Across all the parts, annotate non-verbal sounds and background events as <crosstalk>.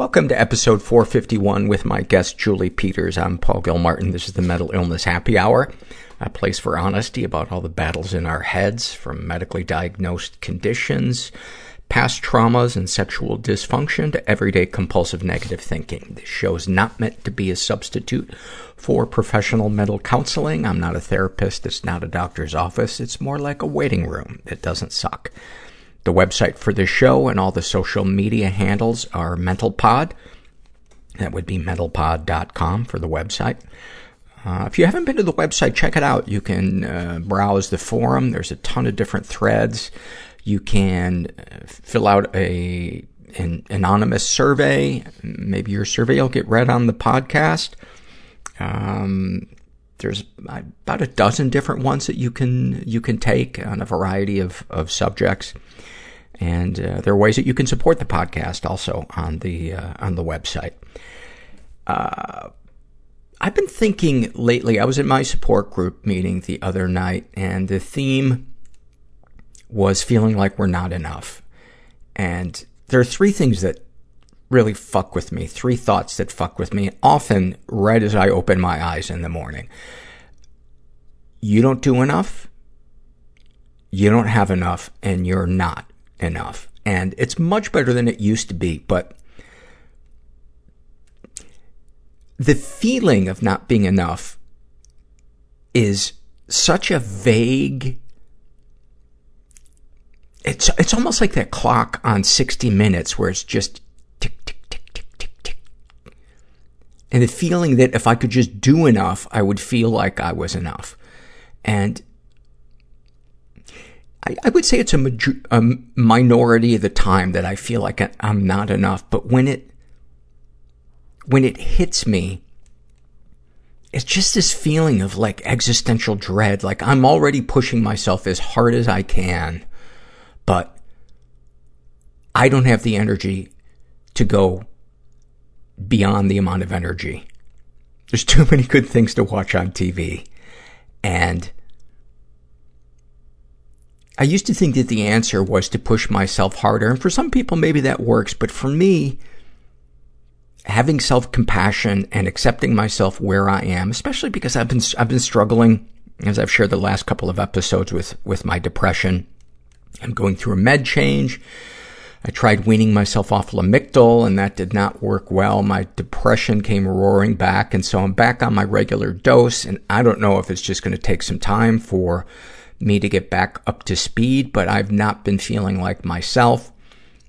Welcome to episode 451 with my guest, Julie Peters. I'm Paul Gilmartin. This is the Mental Illness Happy Hour, a place for honesty about all the battles in our heads, from medically diagnosed conditions, past traumas and sexual dysfunction to everyday compulsive negative thinking. This show is not meant to be a substitute for professional mental counseling. I'm not a therapist. It's not a doctor's office. It's more like a waiting room that doesn't suck. The website for this show and all the social media handles are MentalPod. That would be mentalpod.com for the website. Uh, if you haven't been to the website, check it out. You can uh, browse the forum. There's a ton of different threads. You can uh, fill out a an anonymous survey. Maybe your survey will get read on the podcast. Um, there's about a dozen different ones that you can you can take on a variety of of subjects. And uh, there are ways that you can support the podcast also on the uh, on the website. Uh, I've been thinking lately. I was in my support group meeting the other night, and the theme was feeling like we're not enough. And there are three things that really fuck with me, three thoughts that fuck with me, often right as I open my eyes in the morning. You don't do enough, you don't have enough, and you're not enough. And it's much better than it used to be, but the feeling of not being enough is such a vague it's it's almost like that clock on 60 minutes where it's just tick tick tick tick tick tick and the feeling that if i could just do enough i would feel like i was enough and I, I would say it's a, major, a minority of the time that I feel like I'm not enough. But when it, when it hits me, it's just this feeling of like existential dread. Like I'm already pushing myself as hard as I can, but I don't have the energy to go beyond the amount of energy. There's too many good things to watch on TV. And I used to think that the answer was to push myself harder. And for some people, maybe that works. But for me, having self-compassion and accepting myself where I am, especially because I've been, I've been struggling, as I've shared the last couple of episodes with, with my depression. I'm going through a med change. I tried weaning myself off Lamictal and that did not work well. My depression came roaring back and so I'm back on my regular dose and I don't know if it's just going to take some time for me to get back up to speed, but I've not been feeling like myself.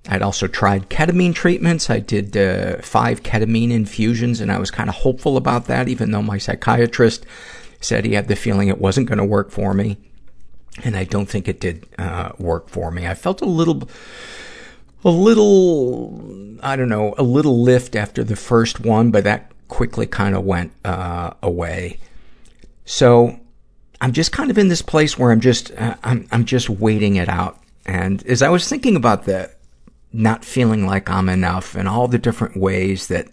I'd also tried ketamine treatments. I did uh, five ketamine infusions, and I was kind of hopeful about that, even though my psychiatrist said he had the feeling it wasn't going to work for me. And I don't think it did uh, work for me. I felt a little, a little, I don't know, a little lift after the first one, but that quickly kind of went uh, away. So I'm just kind of in this place where I'm just, uh, I'm, I'm just waiting it out. And as I was thinking about that, not feeling like I'm enough and all the different ways that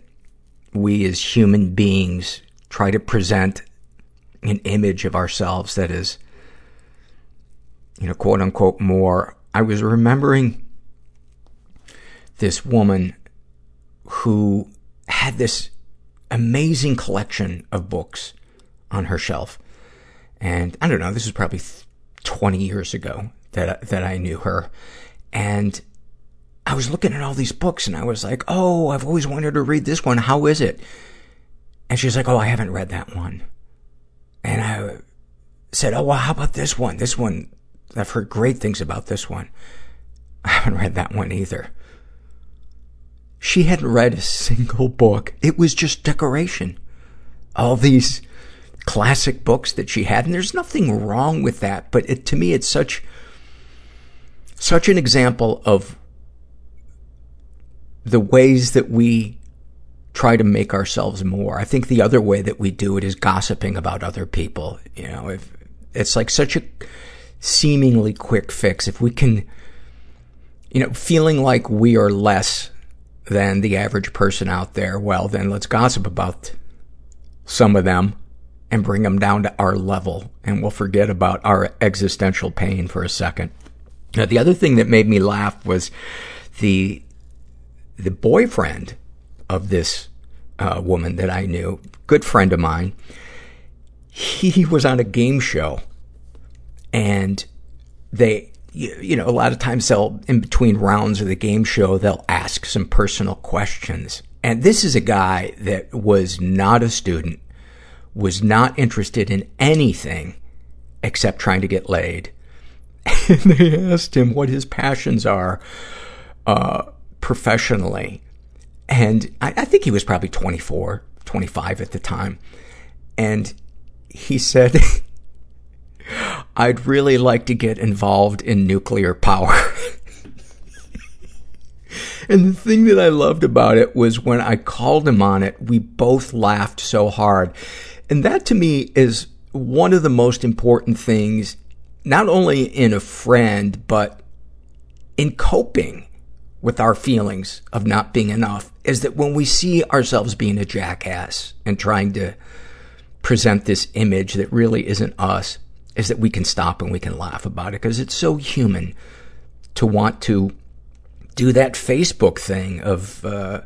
we as human beings try to present an image of ourselves that is, you know, quote unquote more, I was remembering this woman who had this amazing collection of books on her shelf. And I don't know, this is probably 20 years ago that, that I knew her. And I was looking at all these books and I was like, oh, I've always wanted to read this one. How is it? And she's like, oh, I haven't read that one. And I said, oh, well, how about this one? This one, I've heard great things about this one. I haven't read that one either. She hadn't read a single book. It was just decoration. All these classic books that she had. And there's nothing wrong with that. But it, to me, it's such, such an example of the ways that we try to make ourselves more. I think the other way that we do it is gossiping about other people. You know, if it's like such a seemingly quick fix. If we can, you know, feeling like we are less than the average person out there, well, then let's gossip about some of them and bring them down to our level, and we'll forget about our existential pain for a second. Now, the other thing that made me laugh was the the boyfriend of this uh, woman that I knew, good friend of mine. He was on a game show and they, you, know, a lot of times they'll, in between rounds of the game show, they'll ask some personal questions. And this is a guy that was not a student, was not interested in anything except trying to get laid. <laughs> And they asked him what his passions are, uh, professionally. And I, I think he was probably 24, 25 at the time. And he said, <laughs> I'd really like to get involved in nuclear power. <laughs> and the thing that I loved about it was when I called him on it, we both laughed so hard. And that to me is one of the most important things, not only in a friend, but in coping with our feelings of not being enough is that when we see ourselves being a jackass and trying to present this image that really isn't us, is that we can stop and we can laugh about it because it's so human to want to do that Facebook thing of uh,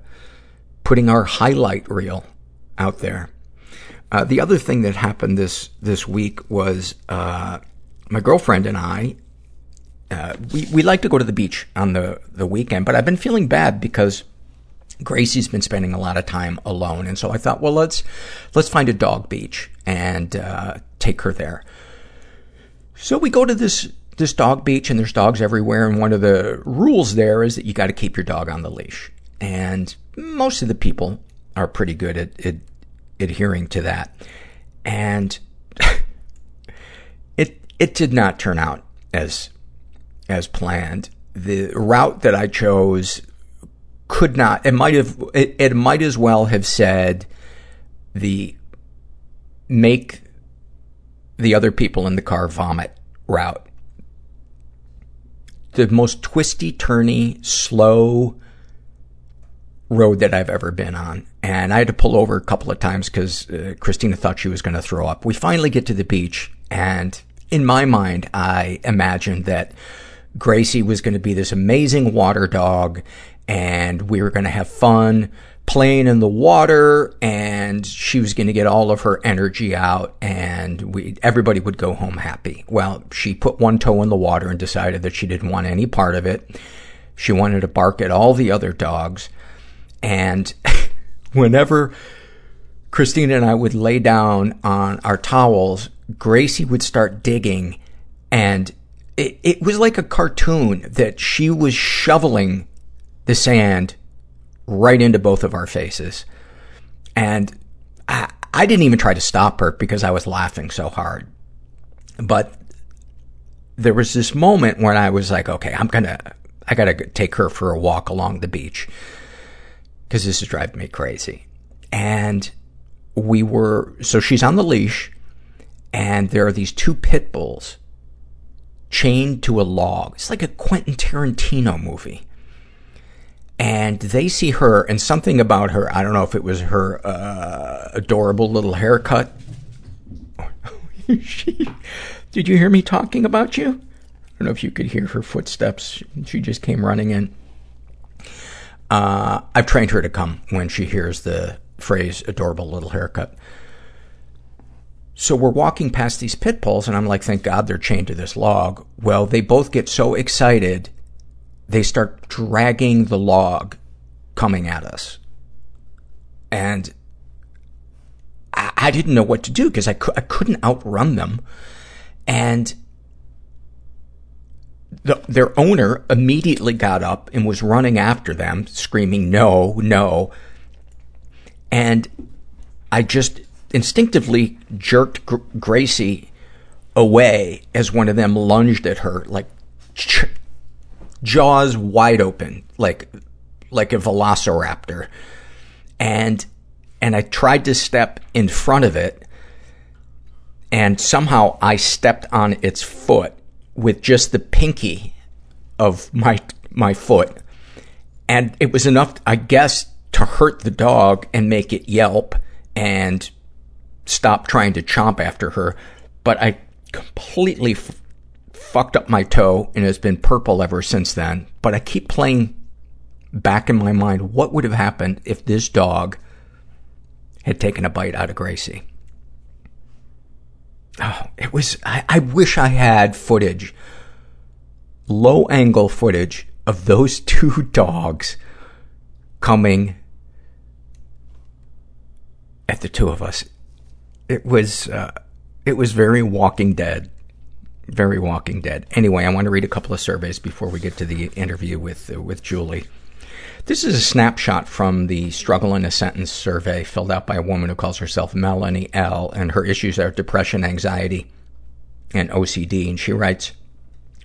putting our highlight reel out there. Uh, the other thing that happened this this week was uh, my girlfriend and I uh, we, we like to go to the beach on the, the weekend, but I've been feeling bad because Gracie's been spending a lot of time alone. And so I thought, well, let's, let's find a dog beach and, uh, take her there. So we go to this, this dog beach and there's dogs everywhere. And one of the rules there is that you got to keep your dog on the leash. And most of the people are pretty good at, at adhering to that. And <laughs> it, it did not turn out as as planned. The route that I chose could not, it might have, it, it might as well have said the make the other people in the car vomit route. The most twisty, turny, slow road that I've ever been on. And I had to pull over a couple of times because uh, Christina thought she was going to throw up. We finally get to the beach, and in my mind, I imagined that Gracie was going to be this amazing water dog and we were going to have fun playing in the water and she was going to get all of her energy out and we everybody would go home happy. Well, she put one toe in the water and decided that she didn't want any part of it. She wanted to bark at all the other dogs and <laughs> whenever Christina and I would lay down on our towels, Gracie would start digging and it, it was like a cartoon that she was shoveling the sand right into both of our faces. And I, I didn't even try to stop her because I was laughing so hard. But there was this moment when I was like, okay, I'm gonna, I gotta take her for a walk along the beach. Cause this is driving me crazy. And we were, so she's on the leash and there are these two pit bulls chained to a log. It's like a Quentin Tarantino movie. And they see her and something about her, I don't know if it was her, uh, adorable little haircut. <laughs> she, did you hear me talking about you? I don't know if you could hear her footsteps. She just came running in. Uh, I've trained her to come when she hears the phrase adorable little haircut. So we're walking past these pit bulls and I'm like, thank God they're chained to this log. Well, they both get so excited, they start dragging the log coming at us. And I, I didn't know what to do because I, cu- I couldn't outrun them. And the, their owner immediately got up and was running after them, screaming, no, no. And I just instinctively jerked Gr- Gracie away as one of them lunged at her, like ch- jaws wide open, like like a velociraptor. And and I tried to step in front of it, and somehow I stepped on its foot with just the pinky of my my foot, and it was enough, I guess, to hurt the dog and make it yelp and stop trying to chomp after her, but I completely f- fucked up my toe and it's been purple ever since then. But I keep playing back in my mind what would have happened if this dog had taken a bite out of Gracie. Oh, it was, I, I wish I had footage, low angle footage of those <laughs> two dogs coming at the two of us. It was, uh, it was very Walking Dead. Very Walking Dead. Anyway, I want to read a couple of surveys before we get to the interview with, uh, with Julie. This is a snapshot from the Struggle in a Sentence survey filled out by a woman who calls herself Melanie L. And her issues are depression, anxiety, and OCD. And she writes,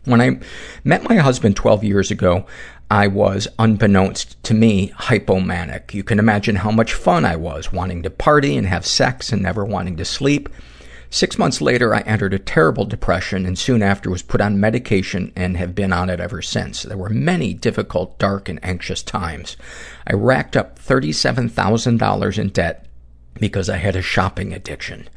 When I met my husband 12 years ago, I was, unbeknownst to me, hypomanic. You can imagine how much fun I was, wanting to party and have sex and never wanting to sleep. Six months later, I entered a terrible depression and soon after was put on medication and have been on it ever since. There were many difficult, dark, and anxious times. I racked up $37,000 in debt because I had a shopping addiction.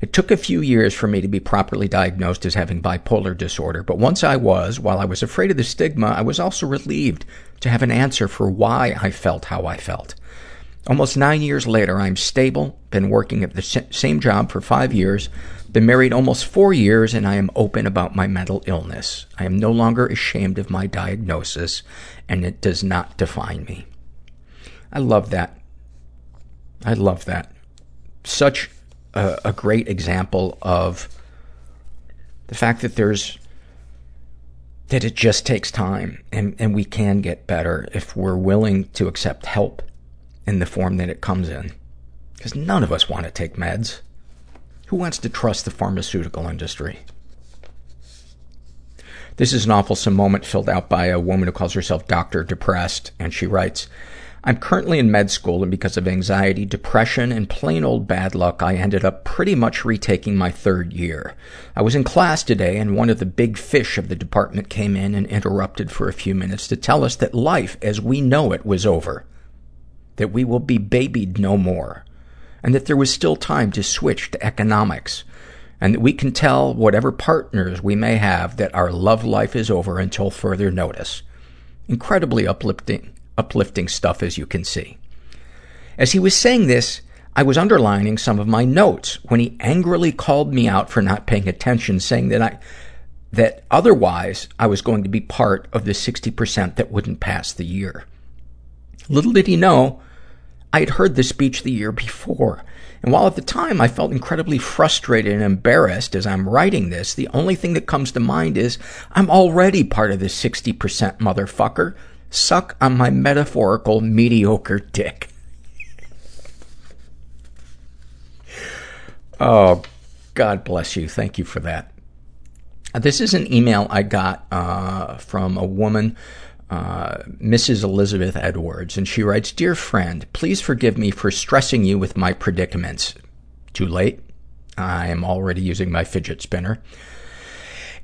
It took a few years for me to be properly diagnosed as having bipolar disorder, but once I was, while I was afraid of the stigma, I was also relieved to have an answer for why I felt how I felt. Almost nine years later, I'm stable, been working at the same job for five years, been married almost four years, and I am open about my mental illness. I am no longer ashamed of my diagnosis, and it does not define me. I love that. I love that. Such a, a great example of the fact that there's that it just takes time and, and we can get better if we're willing to accept help in the form that it comes in. Because none of us want to take meds. Who wants to trust the pharmaceutical industry? This is an awful moment filled out by a woman who calls herself Dr. Depressed, and she writes, I'm currently in med school, and because of anxiety, depression, and plain old bad luck, I ended up pretty much retaking my third year. I was in class today, and one of the big fish of the department came in and interrupted for a few minutes to tell us that life as we know it was over that we will be babied no more, and that there was still time to switch to economics, and that we can tell whatever partners we may have that our love life is over until further notice. Incredibly uplifting, uplifting stuff, as you can see. As he was saying this, I was underlining some of my notes when he angrily called me out for not paying attention, saying that I, that otherwise I was going to be part of the 60% that wouldn't pass the year. Little did he know, I had heard this speech the year before. And while at the time I felt incredibly frustrated and embarrassed as I'm writing this, the only thing that comes to mind is I'm already part of this 60% motherfucker. Suck on my metaphorical mediocre dick. oh, God bless you. Thank you for that. This is an email I got uh, from a woman uh, Mrs. Elizabeth Edwards, and she writes, Dear friend, please forgive me for stressing you with my predicaments. Too late. I am already using my fidget spinner.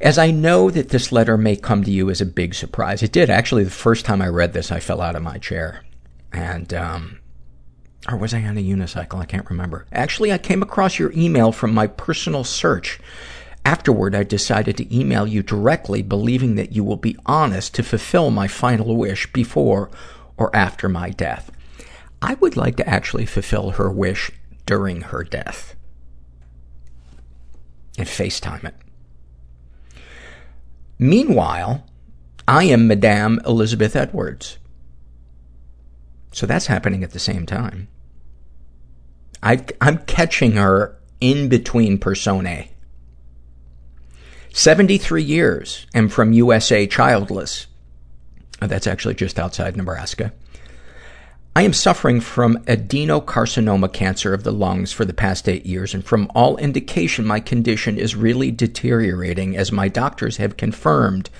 As I know that this letter may come to you as a big surprise, it did. Actually, the first time I read this, I fell out of my chair. And, um, or was I on a unicycle? I can't remember. Actually, I came across your email from my personal search Afterward, I decided to email you directly, believing that you will be honest to fulfill my final wish before or after my death. I would like to actually fulfill her wish during her death. And FaceTime it. Meanwhile, I am Madame Elizabeth Edwards. So that's happening at the same time. I, I'm catching her in between personae. 73 years, am from USA childless. Oh, that's actually just outside Nebraska. I am suffering from adenocarcinoma cancer of the lungs for the past eight years, and from all indication, my condition is really deteriorating as my doctors have confirmed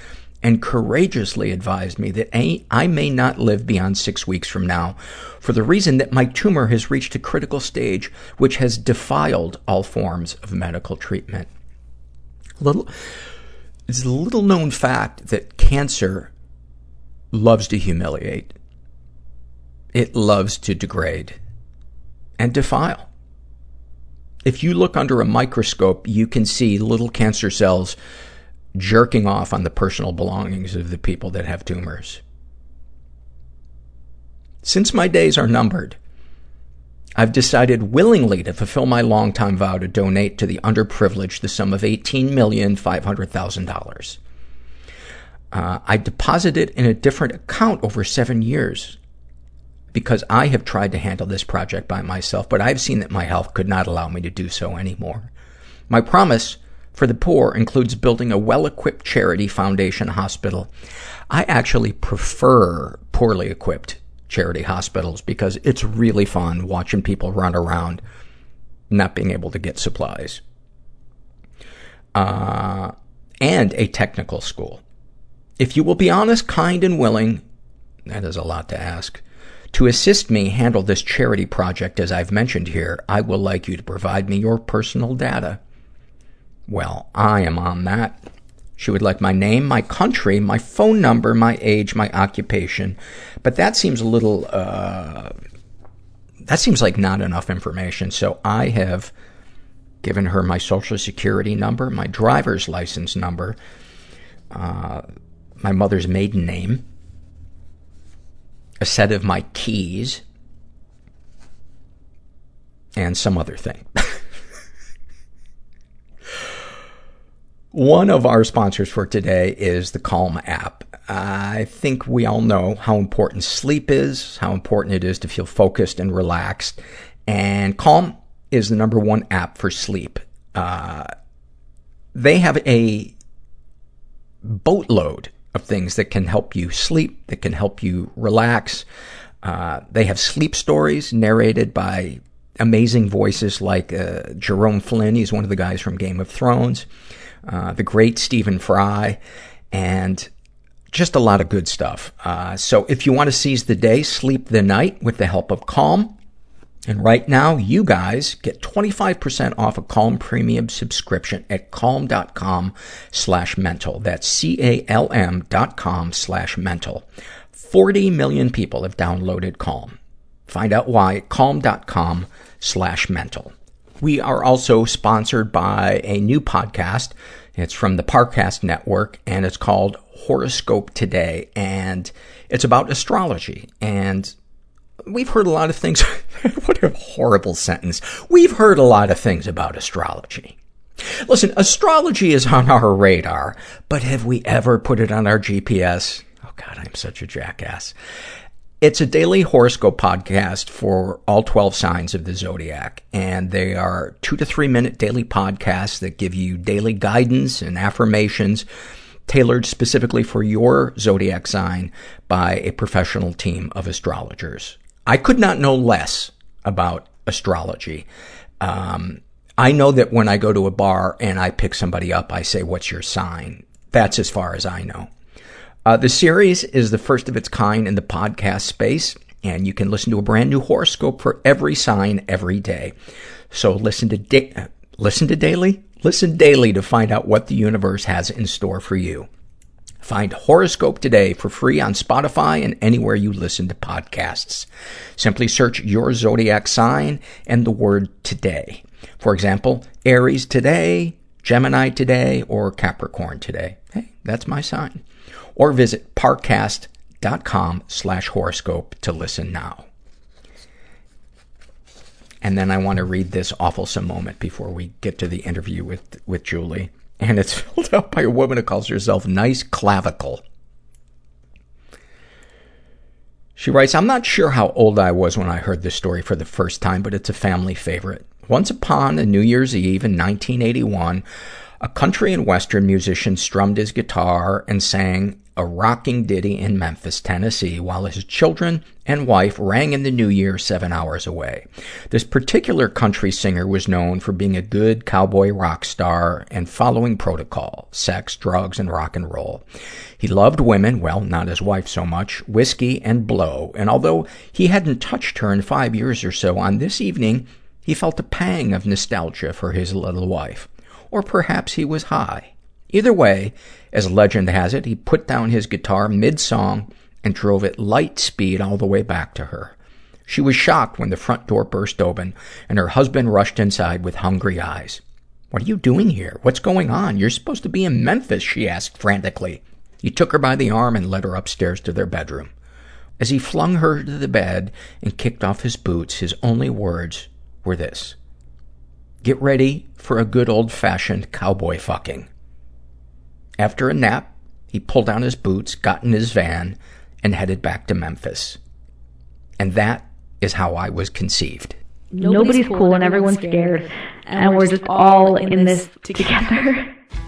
and courageously advised me that I may not live beyond six weeks from now for the reason that my tumor has reached a critical stage which has defiled all forms of medical treatment little, it's a little known fact that cancer loves to humiliate. It loves to degrade and defile. If you look under a microscope, you can see little cancer cells jerking off on the personal belongings of the people that have tumors. Since my days are numbered, I've decided willingly to fulfill my longtime vow to donate to the underprivileged the sum of $18,500,000. Uh, I deposited in a different account over seven years because I have tried to handle this project by myself, but I've seen that my health could not allow me to do so anymore. My promise for the poor includes building a well-equipped charity foundation hospital. I actually prefer poorly equipped charity hospitals because it's really fun watching people run around not being able to get supplies. Uh, and a technical school. If you will be honest, kind, and willing, that is a lot to ask, to assist me handle this charity project as I've mentioned here, I will like you to provide me your personal data. Well, I am on that. She would like my name, my country, my phone number, my age, my occupation. But that seems a little, uh, that seems like not enough information. So I have given her my social security number, my driver's license number, uh, my mother's maiden name, a set of my keys, and some other thing. <laughs> One of our sponsors for today is the Calm app. I think we all know how important sleep is, how important it is to feel focused and relaxed. And Calm is the number one app for sleep. Uh, they have a boatload of things that can help you sleep, that can help you relax. Uh, they have sleep stories narrated by amazing voices like uh, Jerome Flynn. He's one of the guys from Game of Thrones. Uh, the great Stephen Fry, and just a lot of good stuff. Uh, so if you want to seize the day, sleep the night with the help of Calm. And right now, you guys get 25% off a Calm premium subscription at calm.com slash mental. That's C-A-L-M dot com slash mental. 40 million people have downloaded Calm. Find out why at calm.com slash mental. We are also sponsored by a new podcast. It's from the Parcast Network, and it's called Horoscope Today, and it's about astrology. And we've heard a lot of things. <laughs> what a horrible sentence. We've heard a lot of things about astrology. Listen, astrology is on our radar, but have we ever put it on our GPS? Oh God, I'm such a jackass. It's a daily horoscope podcast for all 12 signs of the zodiac. And they are two to three minute daily podcasts that give you daily guidance and affirmations tailored specifically for your zodiac sign by a professional team of astrologers. I could not know less about astrology. Um, I know that when I go to a bar and I pick somebody up, I say, what's your sign? That's as far as I know. Uh, the series is the first of its kind in the podcast space, and you can listen to a brand new horoscope for every sign every day. So listen to da- listen to daily, listen daily to find out what the universe has in store for you. Find Horoscope today for free on Spotify and anywhere you listen to podcasts. Simply search your zodiac sign and the word today. For example, Aries today, Gemini today, or Capricorn today. Hey, that's my sign or visit parcast.com slash horoscope to listen now. And then I want to read this awful moment before we get to the interview with, with Julie. And it's <laughs> filled out by a woman who calls herself Nice Clavicle. She writes, I'm not sure how old I was when I heard this story for the first time, but it's a family favorite. Once upon a New Year's Eve in 1981, a country and western musician strummed his guitar and sang a rocking ditty in Memphis, Tennessee, while his children and wife rang in the new year seven hours away. This particular country singer was known for being a good cowboy rock star and following protocol, sex, drugs, and rock and roll. He loved women, well, not his wife so much, whiskey and blow, and although he hadn't touched her in five years or so, on this evening, he felt a pang of nostalgia for his little wife. Or perhaps he was high. Either way, as legend has it, he put down his guitar mid-song and drove at light speed all the way back to her. She was shocked when the front door burst open and her husband rushed inside with hungry eyes. What are you doing here? What's going on? You're supposed to be in Memphis, she asked frantically. He took her by the arm and led her upstairs to their bedroom. As he flung her to the bed and kicked off his boots, his only words were this. Get ready for a good old-fashioned cowboy fucking. After a nap, he pulled down his boots, got in his van, and headed back to Memphis. And that is how I was conceived. Nobody's, cool and everyone's scared. And we're just all in this together. <laughs> <laughs>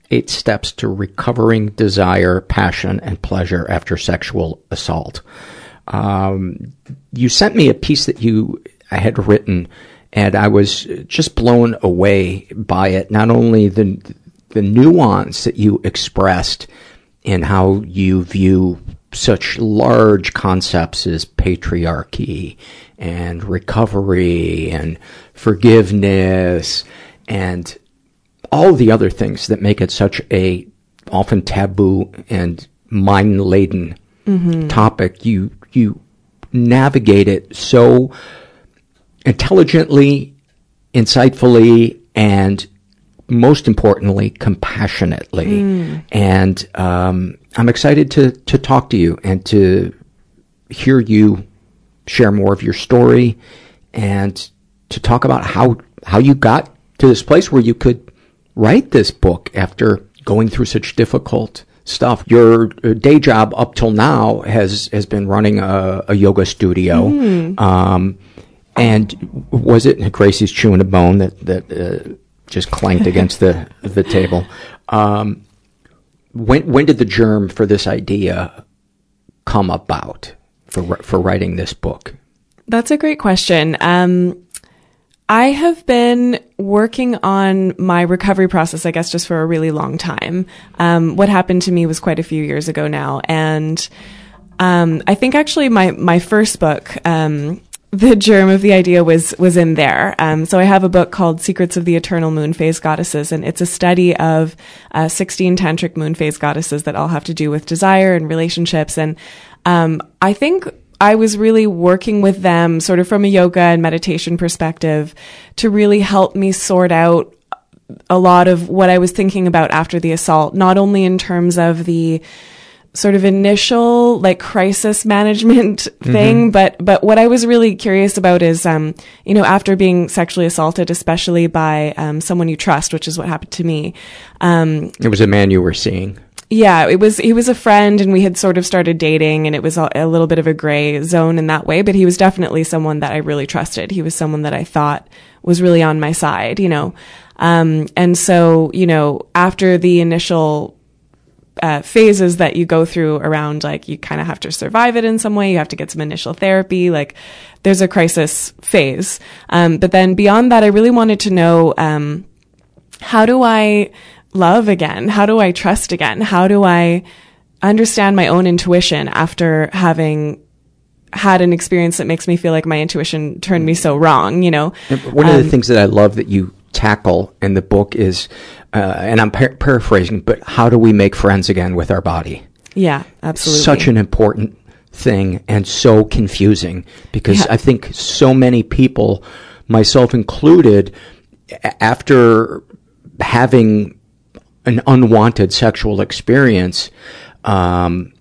Eight Steps to Recovering Desire, Passion, and Pleasure After Sexual Assault. Um, you sent me a piece that you had written, and I was just blown away by it. Not only the, the nuance that you expressed in how you view such large concepts as patriarchy and recovery and forgiveness and all the other things that make it such a often taboo and mind laden topic. You, you navigate it so intelligently, insightfully, and most importantly, compassionately. And um, I'm excited to to talk to you and to hear you share more of your story and to talk about how how you got to this place where you could write this book after going through such difficult stuff. Your uh, day job up till now has has been running a, a yoga studio. Um, and was it Gracie's chewing a bone that that uh, just clanked against the <laughs> the table? Um, when when did the germ for this idea come about for for writing this book? That's a great question. Um, I have been working on my recovery process, I guess, just for a really long time. Um, what happened to me was quite a few years ago now, and um, I think actually my my first book, um, <laughs> the germ of the idea was was in there. Um, so I have a book called Secrets of the Eternal Moon Phase Goddesses, and it's a study of uh, 16 tantric moon phase goddesses that all have to do with desire and relationships. And um, I think I was really working with them sort of from a yoga and meditation perspective to really help me sort out a lot of what I was thinking about after the assault, not only in terms of the sort of initial like crisis <laughs> management thing, but but what I was really curious about is um you know after being sexually assaulted, especially by um someone you trust, which is what happened to me. Um It was a man you were seeing. Yeah, it was he was a friend and we had sort of started dating and it was a, little bit of a gray zone in that way, but he was definitely someone that I really trusted. He was someone that I thought was really on my side, you know. Um and so, you know, after the initial uh, phases that you go through around like you kind of have to survive it in some way. You have to get some initial therapy. Like there's a crisis phase. Um, but then beyond that, I really wanted to know, um, how do I love again? How do I trust again? How do I understand my own intuition after having had an experience that makes me feel like my intuition turned me so wrong, you know? One of the Um, things that I love that you tackle in the book is, uh, and I'm par- paraphrasing, but how do we make friends again with our body? Yeah, absolutely. Such an important thing and so confusing because Yeah. I think so many people, myself included, after having an unwanted sexual experience, um,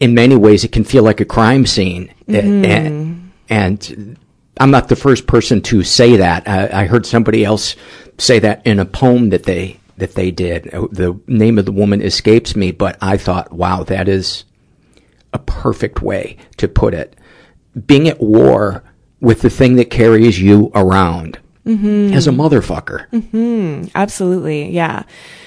in many ways it can feel like a crime scene. Mm-hmm. And, and I'm not the first person to say that. I, I heard somebody else say that in a poem that they that they did. Uh, The name of the woman escapes me, but I thought, wow, that is a perfect way to put it. being at war with the thing that carries you around Mm-hmm. as a motherfucker. Mm-hmm. Absolutely. Yeah.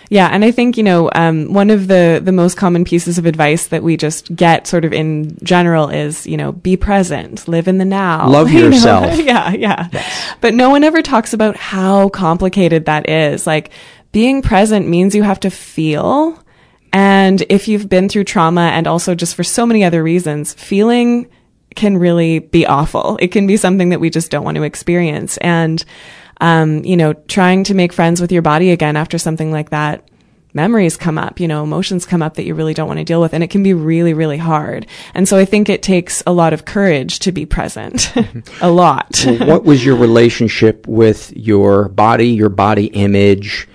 Yeah. And I think, you know, um, one of the, the most common pieces of advice that we just get sort of in general is, you know, be present, live in the now. Love <laughs> You know? yourself. <laughs> yeah. Yeah. But no one ever talks about how complicated that is. Like being present means you have to feel. And if you've been through trauma and also just for so many other reasons, feeling can really be awful. It can be something that we just don't want to experience. And, um, you know, trying to make friends with your body again after something like that, memories come up, you know, emotions come up that you really don't want to deal with. And it can be really, really hard. And so I think it takes a lot of courage to be present. <laughs> a lot. what was your relationship with your body, your body image,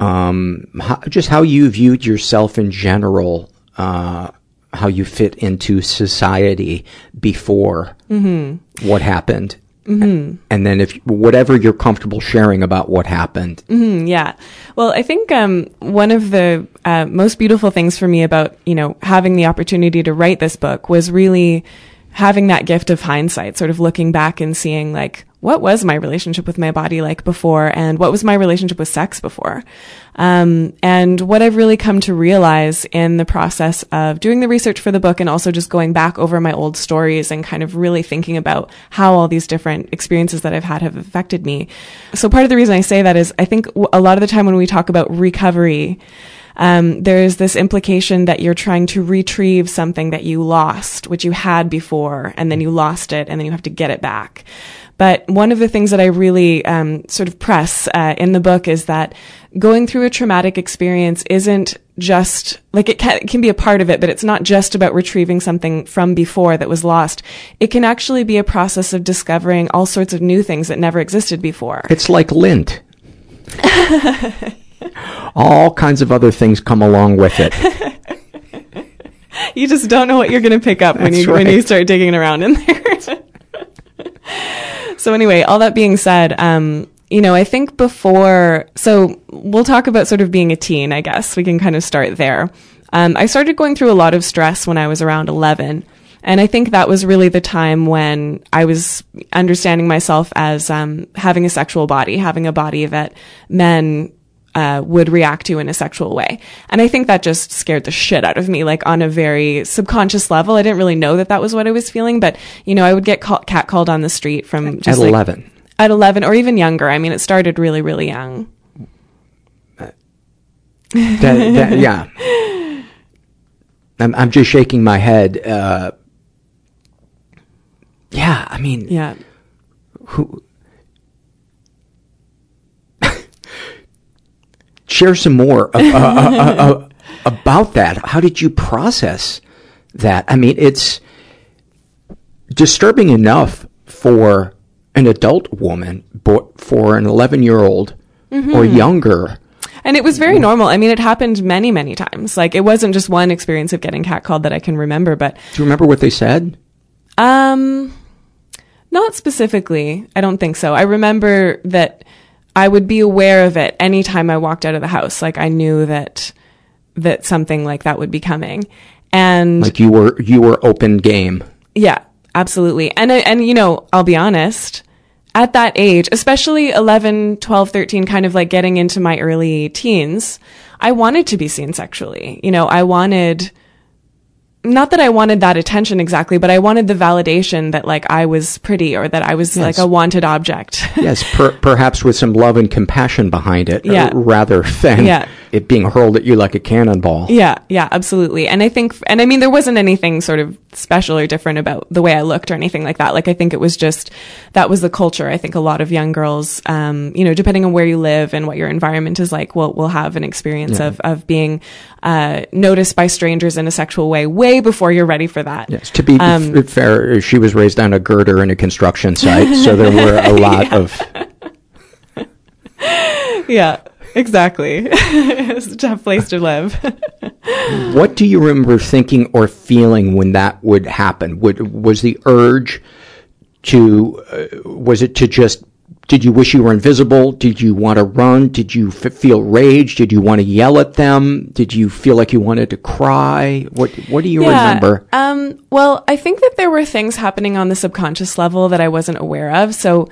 um, how, just how you viewed yourself in general, uh, how you fit into society before Mm-hmm. what happened? Mm-hmm. And then if whatever you're comfortable sharing about what happened. Mm, yeah. Well, I think um, one of the uh, most beautiful things for me about you know having the opportunity to write this book was really having that gift of hindsight, sort of looking back and seeing like what was my relationship with my body like before, and what was my relationship with sex before. Um, and what I've really come to realize in the process of doing the research for the book and also just going back over my old stories and kind of really thinking about how all these different experiences that I've had have affected me. So part of the reason I say that is I think a lot of the time when we talk about recovery, um, there's this implication that you're trying to retrieve something that you lost, which you had before, and then you lost it, and then you have to get it back. But one of the things that I really um, sort of press uh, in the book is that going through a traumatic experience isn't just like it can, it can be a part of it, but it's not just about retrieving something from before that was lost. It can actually be a process of discovering all sorts of new things that never existed before. It's like lint. <laughs> All kinds of other things come along with it. <laughs> you just don't know what you're going to pick up when That's you when you start digging around in there. <laughs> so anyway, all that being said, um, you know, I think before, so we'll talk about sort of being a teen. I guess we can kind of start there. Um, I started going through a lot of stress when I was around 11. And I think that was really the time when I was understanding myself as um, having a sexual body, having a body that men uh, would react to in a sexual way. And I think that just scared the shit out of me, like on a very subconscious level. I didn't really know that that was what I was feeling, but you know, I would get call- catcalled on the street from just At like- 11. At 11 or even younger. I mean, it started really, really young. That, that, yeah. <laughs> I'm, I'm just shaking my head. Uh, yeah, I mean, Yeah. who? Share some more uh, uh, uh, uh, <laughs> about that. How did you process that? I mean, it's disturbing enough for an adult woman, but for an 11 year old or younger. And it was very normal. I mean, it happened many, many times. Like, it wasn't just one experience of getting catcalled that I can remember, but Do you remember what they said? Um, not specifically. I don't think so. I remember that I would be aware of it anytime I walked out of the house. Like I knew that that something like that would be coming. And Like you were you were open game. yeah, absolutely. And and you know, I'll be honest, at that age, especially 11, 12, 13 kind of like getting into my early teens, I wanted to be seen sexually. You know, I wanted not that I wanted that attention exactly, but I wanted the validation that like I was pretty or that I was Yes. like a wanted object. <laughs> Yes, per, perhaps with some love and compassion behind it, uh, Yeah. rather than Yeah. it being hurled at you like a cannonball. Yeah, yeah, absolutely. And I think, and I mean, there wasn't anything sort of special or different about the way I looked or anything like that. Like, I think it was just, that was the culture. I think a lot of young girls, um, you know, depending on where you live and what your environment is like, will, will have an experience Yeah. of, of being, uh, noticed by strangers in a sexual way way before you're ready for that. Yes, to be Um, fair, she was raised on a girder in a construction site, so there were a <laughs> lot of. yeah, exactly. <laughs> it's a tough place to live. <laughs> What do you remember thinking or feeling when that would happen? Would was the urge to uh, was it to just did you wish you were invisible? Did you want to run? Did you f- feel rage? Did you want to yell at them? Did you feel like you wanted to cry? What What do you Yeah, remember? Um, well, I think that there were things happening on the subconscious level that I wasn't aware of. So,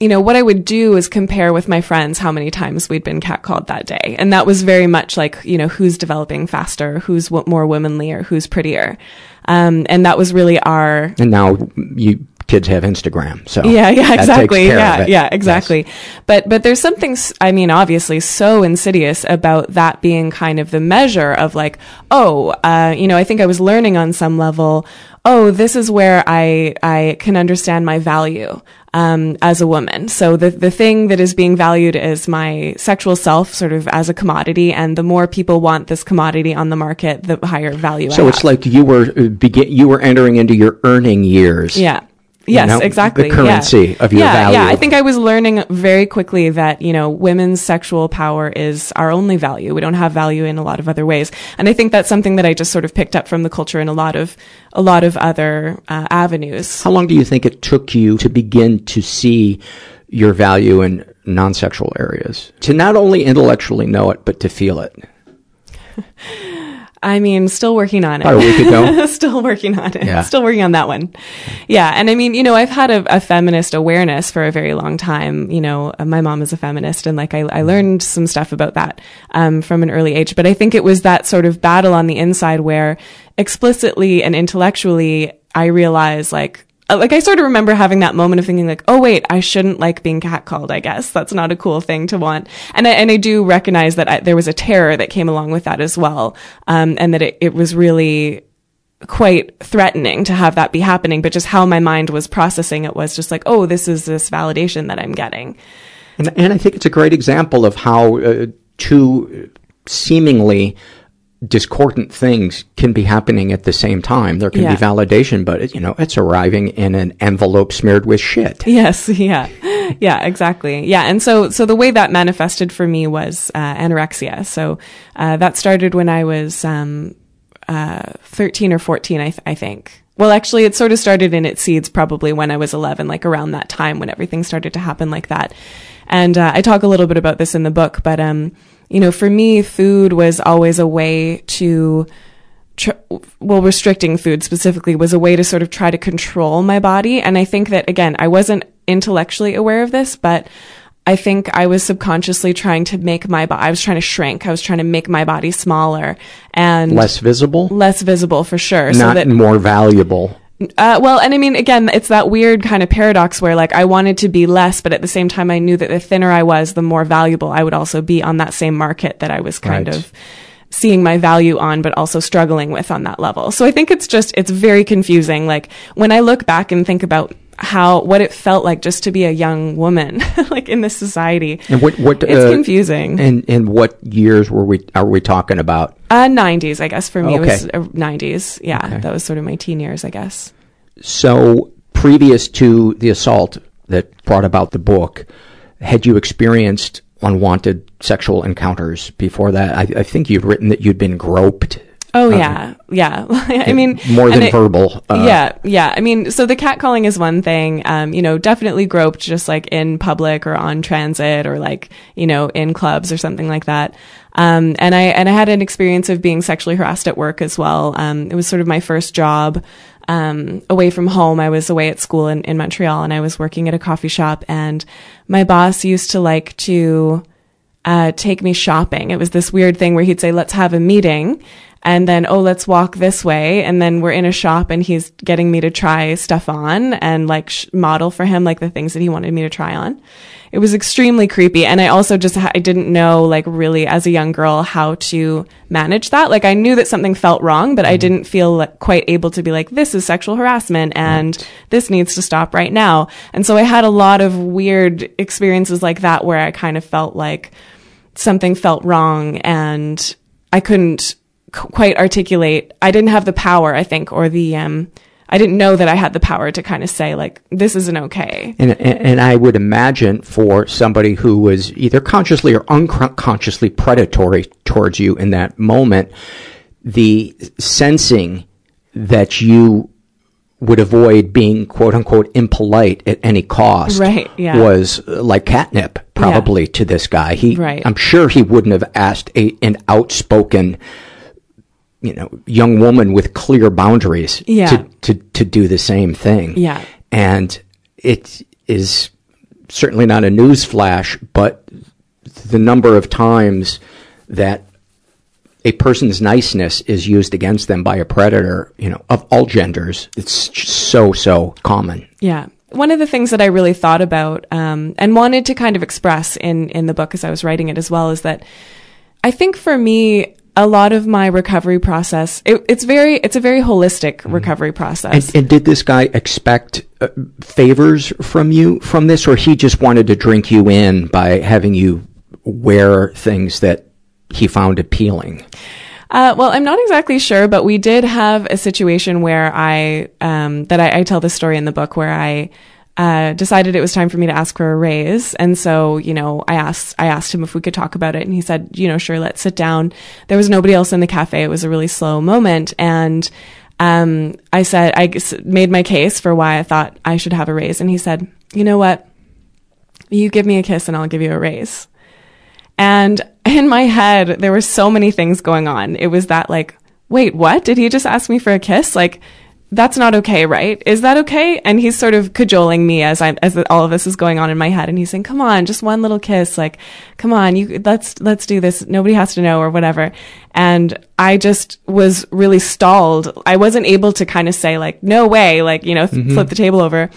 you know, what I would do is compare with my friends how many times we'd been catcalled that day. And that was very much like, you know, who's developing faster, who's more womanly, or who's prettier. Um, and that was really our And now you kids have Instagram, so yeah, yeah, exactly. Yeah, yeah, exactly. But but there's something I mean, obviously so insidious about that being kind of the measure of like, oh, uh, you know, I think I was learning on some level, oh, this is where I I can understand my value um, as a woman. So the the thing that is being valued is my sexual self, sort of as a commodity, and the more people want this commodity on the market, the higher value. So I it's have. like you were uh, begin you were entering into your earning years. Yeah. You Yes, know, exactly. The currency yeah. of your yeah, value. Yeah, I think I was learning very quickly that, you know, women's sexual power is our only value. We don't have value in a lot of other ways. And I think that's something that I just sort of picked up from the culture in a lot of, a lot of other uh, avenues. How long do you think it took you to begin to see your value in non-sexual areas? To not only intellectually know it, but to feel it? <laughs> I mean, still working on it. About a week ago? <laughs> still working on it. Yeah. Still working on that one. Yeah. And I mean, you know, I've had a, a feminist awareness for a very long time. You know, uh, my mom is a feminist and like I, I learned some stuff about that, um, from an early age. But I think it was that sort of battle on the inside where explicitly and intellectually I realized like, like I sort of remember having that moment of thinking like, oh wait, I shouldn't like being catcalled. I guess that's not a cool thing to want. And I, and I do recognize that I, there was a terror that came along with that as well, um, and that it, it was really quite threatening to have that be happening. But just how my mind was processing it was just like, oh, this is this validation that I'm getting. And, and I think it's a great example of how uh, two seemingly discordant things can be happening at the same time. There can Yeah. be validation, but it, you know, it's arriving in an envelope smeared with shit. <laughs> Yes, yeah, yeah, exactly, yeah. And so, so the way that manifested for me was uh, anorexia. So uh, that started when I was um, uh, thirteen or fourteen, I, th- I think. Well, actually, it sort of started in its seeds probably when I was eleven, like around that time when everything started to happen like that. And uh, I talk a little bit about this in the book, but um, you know, for me, food was always a way to tr- well, restricting food specifically was a way to sort of try to control my body. And I think that, again, I wasn't intellectually aware of this, but I think I was subconsciously trying to make my body, I was trying to shrink. I was trying to make my body smaller and Less visible, less visible for sure. not so that, more valuable. Uh, well, and I mean, again, it's that weird kind of paradox where like I wanted to be less, but at the same time, I knew that the thinner I was, the more valuable I would also be on that same market that I was kind Right. of seeing my value on, but also struggling with on that level. So I think it's just, it's very confusing. Like when I look back and think about how, what it felt like just to be a young woman, <laughs> like in this society, And what what it's uh, confusing. And and what years were we are we talking about? uh, 90s, I guess for me, it was uh, 90s. Yeah. Okay. That was sort of my teen years, I guess. So previous to the assault that brought about the book, had you experienced unwanted sexual encounters before that? I, I think you've written that you'd been groped. Oh Uh, yeah, yeah. <laughs> I mean, more than it- verbal. uh, yeah, yeah. I mean, so the catcalling is one thing. Um, you know, definitely groped just like in public or on transit or like you know in clubs or something like that. Um, and I and I had an experience of being sexually harassed at work as well. Um, it was sort of my first job um, away from home. I was away at school in, in Montreal and I was working at a coffee shop. And my boss used to like to uh, take me shopping. It was this weird thing where he'd say, let's have a meeting. And then, oh, let's walk this way. And then we're in a shop and he's getting me to try stuff on and like sh- model for him, like the things that he wanted me to try on. It was extremely creepy. And I also just, ha- I didn't know, like really as a young girl, how to manage that. Like I knew that something felt wrong, but I mm-hmm. didn't feel like, quite able to be like, this is sexual harassment and this needs to stop right now. And so I had a lot of weird experiences like that where I kind of felt like, something felt wrong and I couldn't qu- quite articulate. I didn't have the power, I think, or the, um, I didn't know that I had the power to kind of say like, this isn't okay. And, and and I would imagine for somebody who was either consciously or unconsciously predatory towards you in that moment, the sensing that you would avoid being quote unquote impolite at any cost Right, yeah. was uh, like catnip probably to this guy. He, Right. I'm sure he wouldn't have asked a, an outspoken, you know, young woman with clear boundaries Yeah. to, to, to do the same thing. Yeah. And it is certainly not a news flash, but the number of times that a person's niceness is used against them by a predator, you know, of all genders, it's so, so common. Yeah. One of the things that I really thought about um, and wanted to kind of express in, in the book as I was writing it as well is that I think for me, a lot of my recovery process, it, it's very, it's a very holistic recovery process. And, and did this guy expect uh, favors from you from this, or he just wanted to drink you in by having you wear things that he found appealing? Uh, well, I'm not exactly sure, but we did have a situation where I, um, that I, I tell the story in the book where I, uh, decided it was time for me to ask for a raise. And so, you know, I asked, I asked him if we could talk about it and he said, you know, sure, let's sit down. There was nobody else in the cafe. It was a really slow moment. And, um, I said, I made my case for why I thought I should have a raise. And he said, you know what? You give me a kiss and I'll give you a raise. And in my head, there were so many things going on. It was that like, wait, what? Did he just ask me for a kiss? Like, that's not okay, right? Is that okay? And he's sort of cajoling me as I as all of this is going on in my head, and he's saying, "Come on, just one little kiss. Like, come on, you let's let's do this. Nobody has to know or whatever." And I just was really stalled. I wasn't able to kind of say like, "No way!" Like, you know, th- mm-hmm. flip the table over.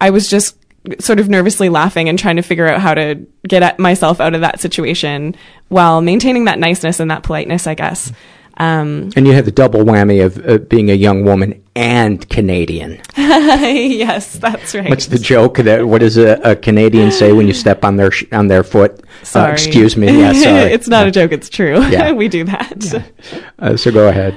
I was just sort of nervously laughing and trying to figure out how to get at myself out of that situation while maintaining that niceness and that politeness, I guess. Um, And you have the double whammy of uh, being a young woman and Canadian. <laughs> yes, that's right. What's the joke? That what does a, a Canadian say when you step on their sh- on their foot? Sorry. Uh, excuse me. Yeah, <laughs> sorry. it's not a joke. It's true. Yeah. <laughs> we do that. Uh, so go ahead.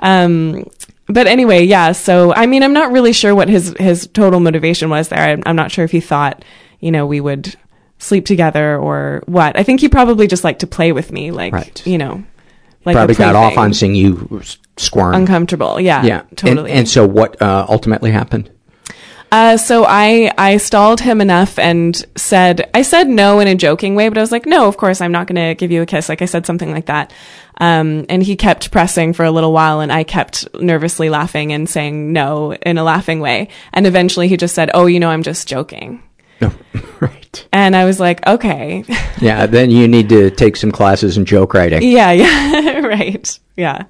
Um, but anyway, yeah. So I mean, I'm not really sure what his his total motivation was there. I'm, I'm not sure if he thought, you know, we would sleep together or what. I think he probably just liked to play with me, like Right. you know, like Probably got off on seeing you squirm. uncomfortable. Yeah, yeah, And- totally. And, so what uh, ultimately happened? Uh, so I I stalled him enough and said I said no in a joking way, but I was like, no, of course I'm not going to give you a kiss. Like I said something like that. Um, and he kept pressing for a little while, and I kept nervously laughing and saying no in a laughing way. And eventually he just said, "Oh, you know, I'm just joking." <laughs> Right. And I was like, okay, <laughs> Yeah, then you need to take some classes in joke writing. yeah, yeah, <laughs> right, yeah.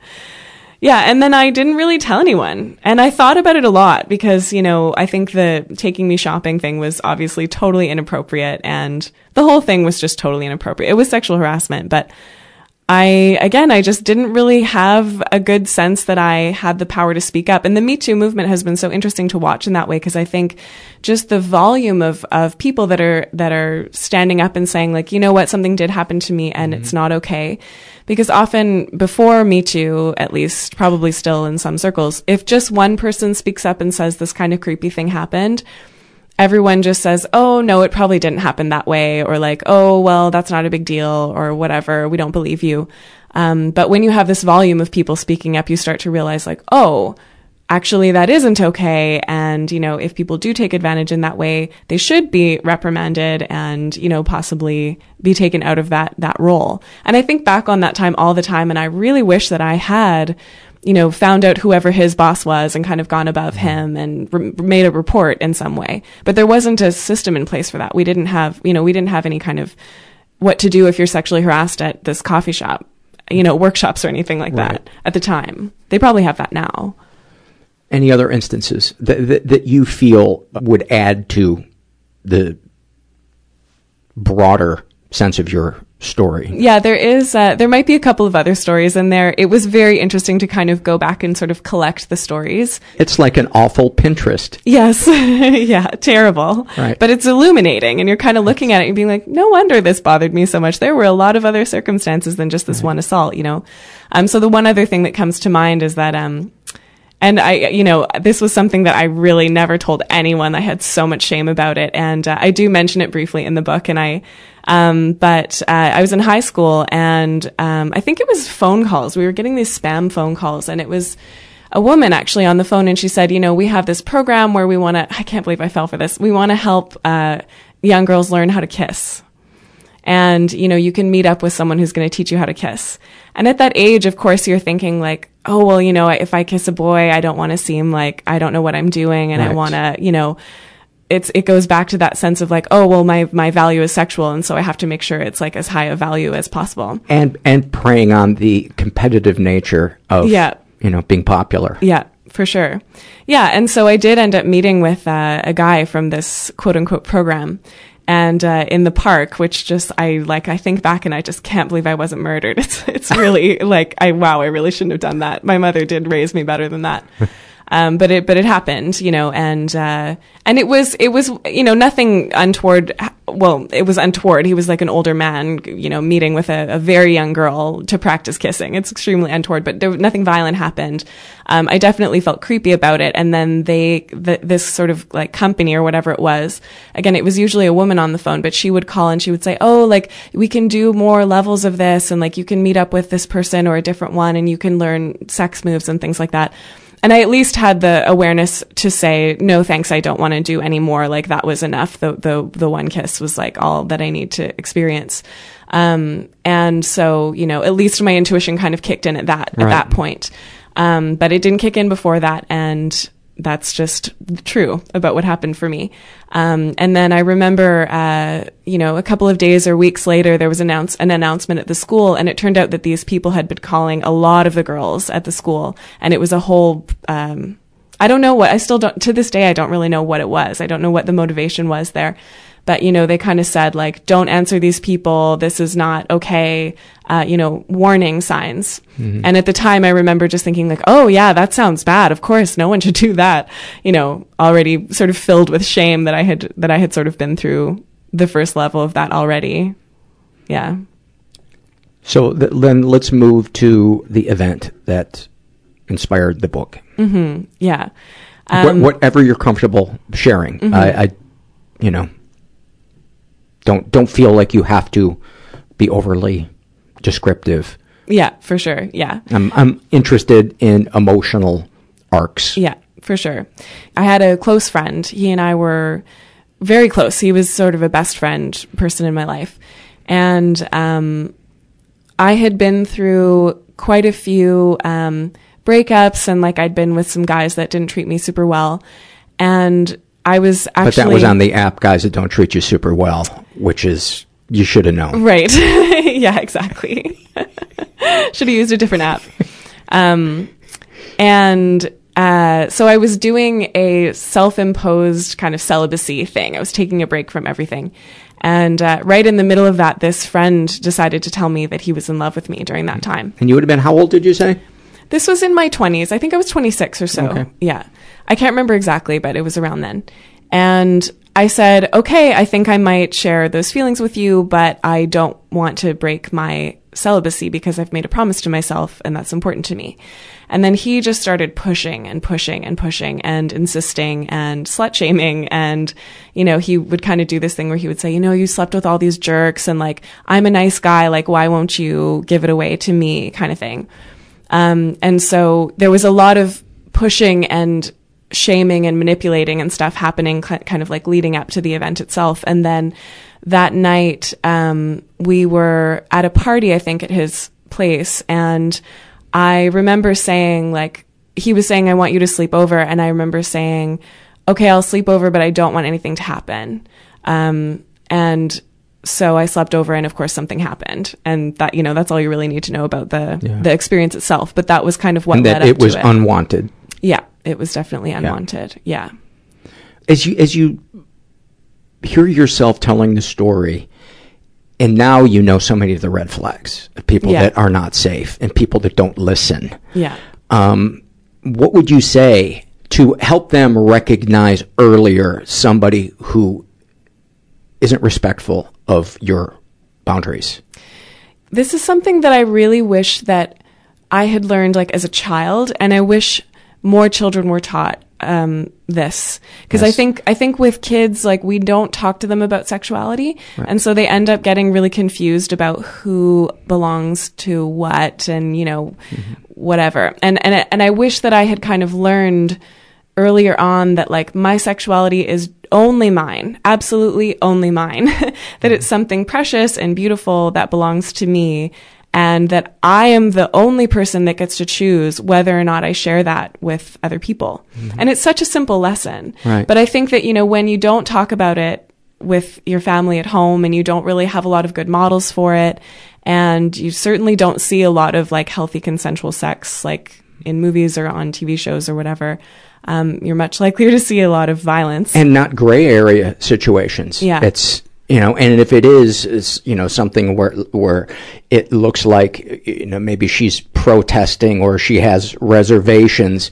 Yeah, and then I didn't really tell anyone. And I thought about it a lot because, you know, I think the taking me shopping thing was obviously totally inappropriate and the whole thing was just totally inappropriate. It was sexual harassment, but I, again, I just didn't really have a good sense that I had the power to speak up. And the Me Too movement has been so interesting to watch in that way because I think just the volume of, of people that are, that are standing up and saying like, you know what, something did happen to me and it's mm-hmm. not okay. Because often before Me Too, at least probably still in some circles, if just one person speaks up and says this kind of creepy thing happened, everyone just says, oh, no, it probably didn't happen that way, or like, oh, well, that's not a big deal, or whatever, we don't believe you. Um, but when you have this volume of people speaking up, you start to realize, like, oh, actually, that isn't okay. And, you know, if people do take advantage in that way, they should be reprimanded and, you know, possibly be taken out of that, that role. And I think back on that time all the time, and I really wish that I had you know, found out whoever his boss was and kind of gone above mm-hmm. him and re- made a report in some way. But there wasn't a system in place for that. We didn't have, you know, we didn't have any kind of what to do if you're sexually harassed at this coffee shop, you know, workshops or anything like Right. that at the time. They probably have that now. Any other instances that, that that you feel would add to the broader sense of your story? Yeah, there is, uh, there might be a couple of other stories in there. It was very interesting to kind of go back and sort of collect the stories. It's like an awful Pinterest. Yes. <laughs> yeah. Terrible. Right. But it's illuminating and you're kind of looking at it and being like, no wonder this bothered me so much. There were a lot of other circumstances than just this one assault, you know? Um, so the one other thing that comes to mind is that, um, and I, you know, this was something that I really never told anyone. I had so much shame about it. And uh, I do mention it briefly in the book. And I, um, but uh, I was in high school and um, I think it was phone calls. We were getting these spam phone calls and it was, a woman actually on the phone and she said, you know, we have this program where we want to, I can't believe I fell for this. We want to help, uh, young girls learn how to kiss. And, you know, you can meet up with someone who's going to teach you how to kiss. And at that age, of course, you're thinking like, oh, well, you know, if I kiss a boy, I don't want to seem like I don't know what I'm doing and right. I want to, you know, it's, it goes back to that sense of like, oh, well, my, my value is sexual. And so I have to make sure it's like as high a value as possible. And, and preying on the competitive nature of, yeah. you know, being popular. Yeah for sure. Yeah. And so I did end up meeting with uh, a guy from this quote unquote program and uh, in the park, which just I like. I think back and I just can't believe I wasn't murdered. <laughs> It's it's really like I wow, I really shouldn't have done that. My mother did raise me better than that. Um, but it but it happened, you know, and uh, and it was it was you know nothing untoward. Well, it was untoward. He was like an older man, you know, meeting with a, a very young girl to practice kissing. It's extremely untoward, but there nothing violent happened. Um, I definitely felt creepy about it. And then they the, this sort of like company or whatever it was. Again, it was usually a woman on the phone, but she would call and she would say, "Oh, like we can do more levels of this, and like you can meet up with this person or a different one, and you can learn sex moves and things like that." And I at least had the awareness to say, no, thanks, I don't want to do any more. Like that was enough. The, the, the one kiss was like all that I need to experience. Um, and so, you know, at least my intuition kind of kicked in at that, right. at that point. Um, but it didn't kick in before that. And that's just true about what happened for me. Um, and then I remember, uh, you know, a couple of days or weeks later, there was announce- an announcement at the school, and it turned out that these people had been calling a lot of the girls at the school, and it was a whole. Um, I don't know what I still don't to this day. I don't really know what it was. I don't know what the motivation was there but you know they kind of said like don't answer these people. This is not okay uh, you know warning signs. Mm-hmm. and at the time i remember just thinking like oh yeah that sounds bad. Of course no one should do that. You know already sort of filled with shame that i had that i had sort of been through the first level of that already. Yeah. So th- then let's move to the event that inspired the book. Mm-hmm. yeah. Um, whatever you're comfortable sharing. Mm-hmm. I, I you know don't don't feel like you have to be overly descriptive. Yeah, for sure. Yeah. I'm I'm interested in emotional arcs. Yeah, for sure. I had a close friend. He and I were very close. He was sort of a best friend person in my life. And um, I had been through quite a few um, breakups and like I'd been with some guys that didn't treat me super well. And I was actually. But that was on the app, guys that don't treat you super well, which is, you should have known. Right. <laughs> yeah, exactly. <laughs> should have used a different app. Um, and uh, so I was doing a self imposed kind of celibacy thing. I was taking a break from everything. And uh, right in the middle of that, this friend decided to tell me that he was in love with me during that time. And you would have been, how old did you say? This was in my 20s. I think I was 26 or so. Okay. Yeah. I can't remember exactly, but it was around then. And I said, okay, I think I might share those feelings with you, but I don't want to break my celibacy because I've made a promise to myself and that's important to me. And then he just started pushing and pushing and pushing and insisting and slut shaming. And, you know, he would kind of do this thing where he would say, you know, you slept with all these jerks and like, I'm a nice guy. Like, why won't you give it away to me kind of thing. Um, and so there was a lot of pushing and shaming and manipulating and stuff happening kind of like leading up to the event itself. And then that night, um, we were at a party, I think, at his place. And I remember saying, like, he was saying, I want you to sleep over. And I remember saying, okay, I'll sleep over, but I don't want anything to happen. Um, and so I slept over and of course something happened. And that, you know, that's all you really need to know about the, yeah. the experience itself. But that was kind of what and that led it was it. unwanted. Yeah. It was definitely unwanted. Yeah. yeah. As you, as you hear yourself telling the story, and now you know so many of the red flags of people yeah. that are not safe and people that don't listen. Yeah. Um, what would you say to help them recognize earlier somebody who isn't respectful of your boundaries? This is something that I really wish that I had learned like as a child, and I wish more children were taught um, this because yes. I think I think with kids like we don't talk to them about sexuality, right. and so they end up getting really confused about who belongs to what, and you know. Mm-hmm whatever. And and and I wish that I had kind of learned earlier on that like my sexuality is only mine, absolutely only mine. <laughs> that it's something precious and beautiful that belongs to me and that I am the only person that gets to choose whether or not I share that with other people. Mm-hmm. And it's such a simple lesson. Right. But I think that, you know, when you don't talk about it with your family at home and you don't really have a lot of good models for it, and you certainly don't see a lot of like healthy consensual sex, like in movies or on TV shows or whatever, um, you're much likelier to see a lot of violence. And not gray area situations. Yeah. It's, you know, and if it is, is you know something where where it looks like you know maybe she's protesting or she has reservations,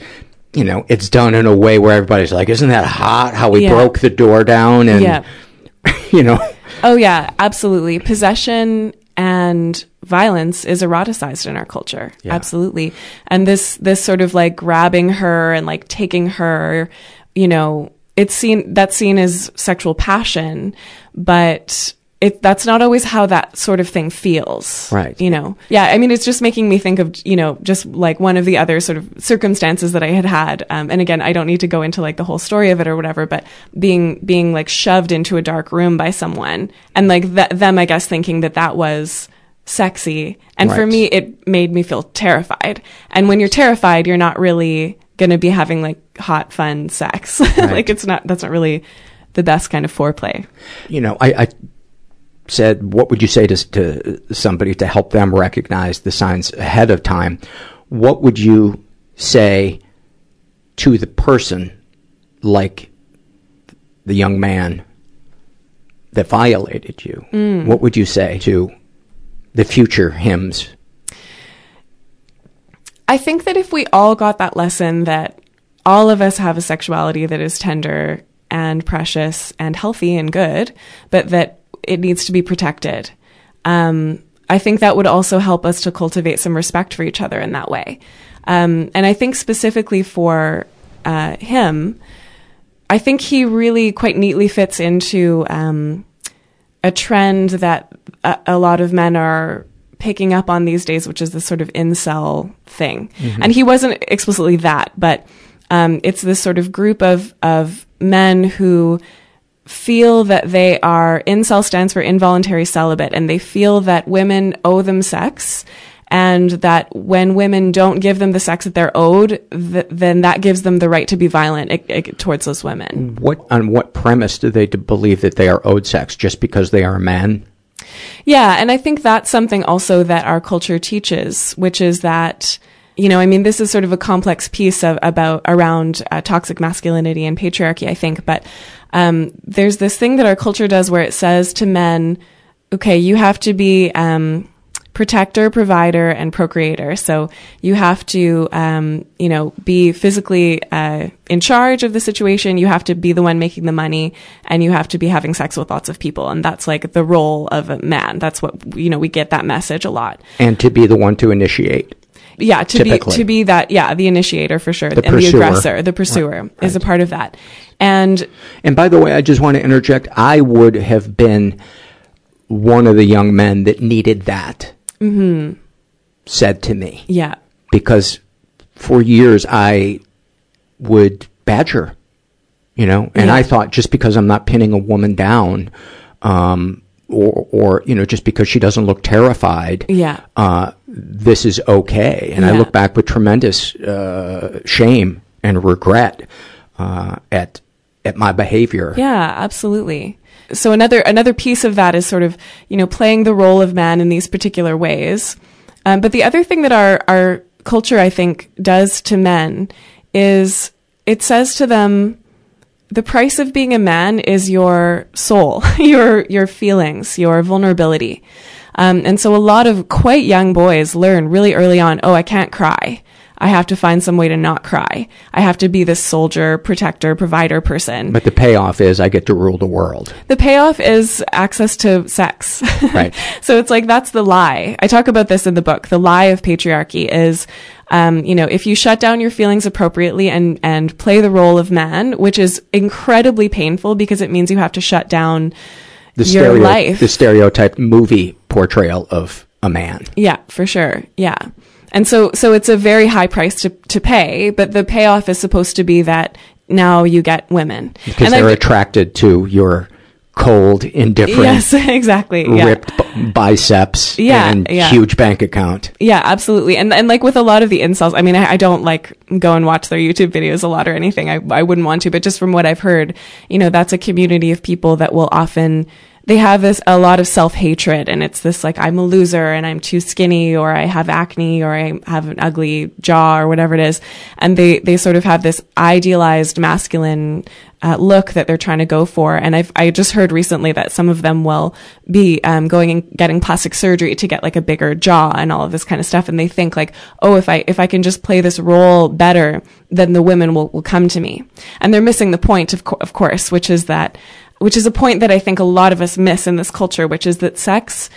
you know, it's done in a way where everybody's like, "Isn't that hot? How we Yeah. broke the door down?" And Yeah. <laughs> you know, Oh yeah, absolutely. Possession and violence is eroticized in our culture. Yeah. Absolutely. And this this sort of like grabbing her and like taking her, you know, it's seen that's seen as sexual passion, but it that's not always how that sort of thing feels. Right. You know. Yeah, I mean it's just making me think of, you know, just like one of the other sort of circumstances that I had had. Um, and again, I don't need to go into like the whole story of it or whatever, but being being like shoved into a dark room by someone and like th- them I guess thinking that that was sexy. And for me it made me feel terrified. And when you're terrified, you're not really going to be having like hot fun sex. <laughs> like it's not that's not really the best kind of foreplay. you know, I, I said, what would you say to, to somebody to help them recognize the signs ahead of time? What would you say to the person like the young man that violated you? Mm. What would you say to the future hymns? I think that if we all got that lesson that all of us have a sexuality that is tender and precious and healthy and good, but that it needs to be protected. Um, I think that would also help us to cultivate some respect for each other in that way. Um, and I think specifically for uh, him, I think he really quite neatly fits into um, a trend that a, a lot of men are picking up on these days, which is this sort of incel thing. Mhm. And he wasn't explicitly that, but um, it's this sort of group of of men who feel that they are incel stands for involuntary celibate, and they feel that women owe them sex. And that when women don't give them the sex that they're owed, th- then that gives them the right to be violent i- i- towards those women. What on what premise do they believe that they are owed sex just because they are men? Yeah, and I think that's something also that our culture teaches, which is that you know, I mean, this is sort of a complex piece of about around uh, toxic masculinity and patriarchy, I think. But um, there's this thing that our culture does where it says to men, "Okay, you have to be." Um, protector, provider, and procreator. So you have to, um, you know, be physically uh, in charge of the situation. You have to be the one making the money, and you have to be having sex with lots of people. And that's like the role of a man. That's what you know. We get that message a lot. And to be the one to initiate. Yeah, to Typically. be to be that. Yeah, the initiator for sure, The and the aggressor, the pursuer is a part of that. And And by the way, I just want to interject. I would have been one of the young men that needed that mhm, said to me. yeah, Because for years I would badger, you know, and Yeah. I thought just because I'm not pinning a woman down, um, or, or, you know, just because she doesn't look terrified, yeah. uh, this is okay. And I look back with tremendous uh, shame and regret uh, at at my behavior. Yeah, absolutely. So another another piece of that is sort of you know playing the role of man in these particular ways. Um, but the other thing that our our culture I think does to men is it says to them the price of being a man is your soul, <laughs> your your feelings, your vulnerability. Um, and so a lot of quite young boys learn really early on, oh, I can't cry. I have to find some way to not cry. I have to be this soldier, protector, provider person. But the payoff is I get to rule the world. The payoff is access to sex. <laughs> Right. so it's like that's the lie. I talk about this in the book. The lie of patriarchy is, um, you know, if you shut down your feelings appropriately and and play the role of man, which is incredibly painful because it means you have to shut down The your stereo, life. the stereotyped movie portrayal of a man. Yeah, for sure. Yeah. And so, so it's a very high price to, to pay, but the payoff is supposed to be that now you get women. Because and they're I, attracted to your cold, indifferent, yes, <laughs> exactly. Yeah. ripped b- biceps Yeah, and yeah. huge bank account. Yeah, absolutely. And and like with a lot of the incels, I mean, I, I don't like go and watch their YouTube videos a lot or anything. I I wouldn't want to, but just from what I've heard, you know, that's a community of people that will often they have this a lot of self hatred, and it's this like I'm a loser and I'm too skinny, or I have acne, or I have an ugly jaw, or whatever it is, and they they sort of have this idealized masculine uh, look that they're trying to go for. And I've I just heard recently that some of them will be um, going and getting plastic surgery to get like a bigger jaw and all of this kind of stuff. And they think like, oh, if I if I can just play this role better, then the women will will come to me. And they're missing the point, of co- of course, which is that which is a point that I think a lot of us miss in this culture, which is that sex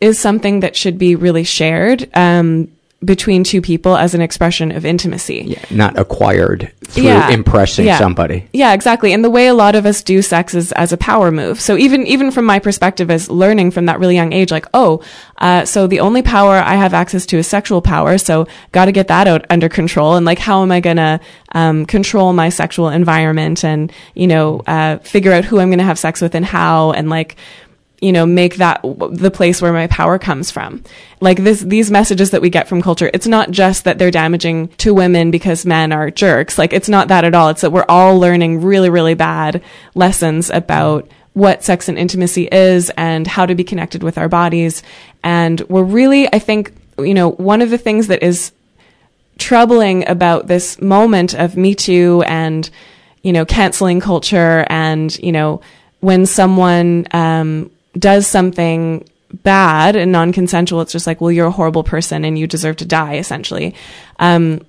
is something that should be really shared. Um, between two people as an expression of intimacy. Yeah, not acquired through Yeah, impressing yeah. somebody. Yeah, exactly. And the way a lot of us do sex is as a power move. So even even from my perspective as learning from that really young age, like, oh, uh, so the only power I have access to is sexual power. So got to get that out under control. And like, how am I gonna um, control my sexual environment and you know uh, figure out who I'm gonna have sex with and how and like you know make that the place where my power comes from. Like this these messages that we get from culture it's not just that they're damaging to women because men are jerks. Like it's not that at all. It's that we're all learning really really bad lessons about what sex and intimacy is and how to be connected with our bodies. And we're really i think you know one of the things that is troubling about this moment of me too and you know canceling culture and you know when someone um, does something bad and non-consensual it's just like well you're a horrible person and you deserve to die essentially. Um,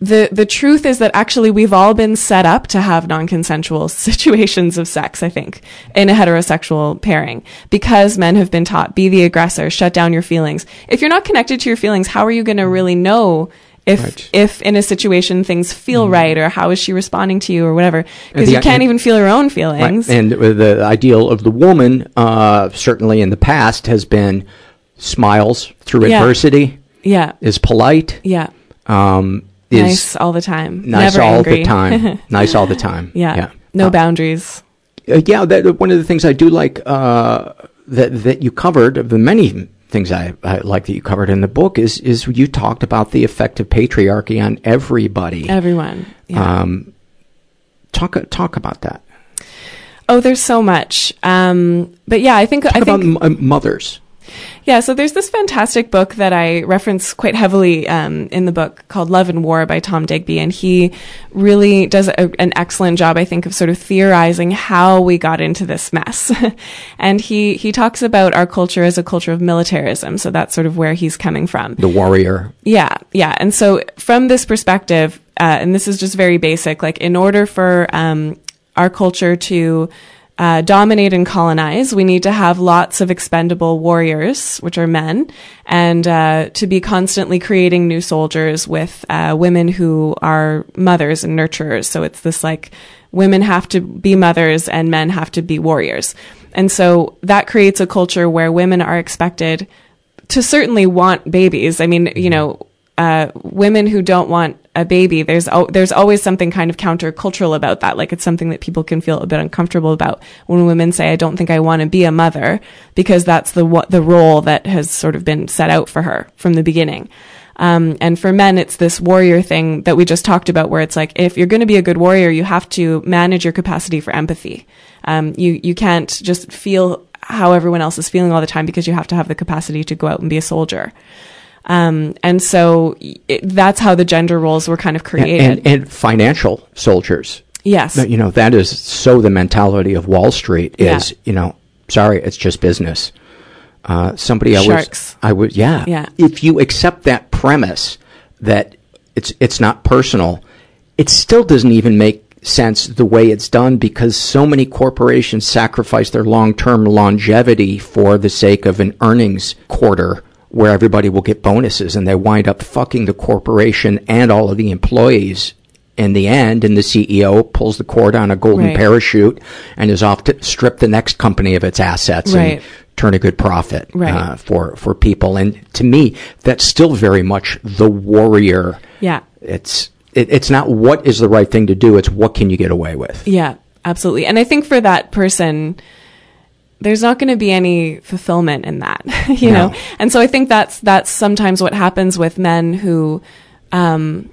the the truth is that actually we've all been set up to have non-consensual <laughs> situations of sex i think in a heterosexual pairing because men have been taught be the aggressor shut down your feelings. If you're not connected to your feelings how are you going to really know if Right. if in a situation things feel right or how is she responding to you or whatever because you can't and- even feel your own Right. feelings And uh, the ideal of the woman, uh, certainly in the past, has been smiles through Yeah. adversity, yeah. is polite, yeah. um, is nice all the time. nice never all angry. the time, <laughs> nice all the time. yeah, no Uh, boundaries. Uh, yeah, that, one of the things I do like uh, that that you covered of the many things I, I like that you covered in the book is is you talked about the effect of patriarchy on everybody. everyone yeah. Um, talk talk about that. Oh, there's so much. Um, but yeah, I think Talk I about think m- uh, mothers. Yeah. So there's this fantastic book that I reference quite heavily um, in the book called Love and War by Tom Digby, and he really does a, an excellent job, I think, of sort of theorizing how we got into this mess. <laughs> and he he talks about our culture as a culture of militarism. So that's sort of where he's coming from. The warrior. Yeah, yeah. And so from this perspective, uh, and this is just very basic, like in order for um, our culture to uh, dominate and colonize, we need to have lots of expendable warriors, which are men, and uh, to be constantly creating new soldiers with uh, women who are mothers and nurturers. So it's this like women have to be mothers and men have to be warriors. And so that creates a culture where women are expected to certainly want babies. I mean, you know, uh, women who don't want a baby, there's al- there's always something kind of countercultural about that. Like it's something that people can feel a bit uncomfortable about when women say, "I don't think I want to be a mother," because that's the the role that has sort of been set out for her from the beginning. Um, and for men, it's this warrior thing that we just talked about, where it's like if you're going to be a good warrior, you have to manage your capacity for empathy. Um, you you can't just feel how everyone else is feeling all the time because you have to have the capacity to go out and be a soldier. Um, and so it, that's how the gender roles were kind of created. And, and financial soldiers. yes. You know, that is so the mentality of Wall Street is, Yeah. you know, sorry, it's just business. Uh, somebody I was, I was, yeah. Yeah. If you accept that premise that it's, it's not personal, it still doesn't even make sense the way it's done because so many corporations sacrifice their long-term longevity for the sake of an earnings quarter where everybody will get bonuses and they wind up fucking the corporation and all of the employees in the end, and the CEO pulls the cord on a golden Right. parachute and is off to strip the next company of its assets Right. and turn a good profit Right. uh, for for people. And to me, that's still very much the warrior. Yeah. It's it, it's not what is the right thing to do; it's what can you get away with. Yeah, absolutely. And I think for that person, there's not going to be any fulfillment in that, <laughs> you No. know? And so I think that's, that's sometimes what happens with men who, um,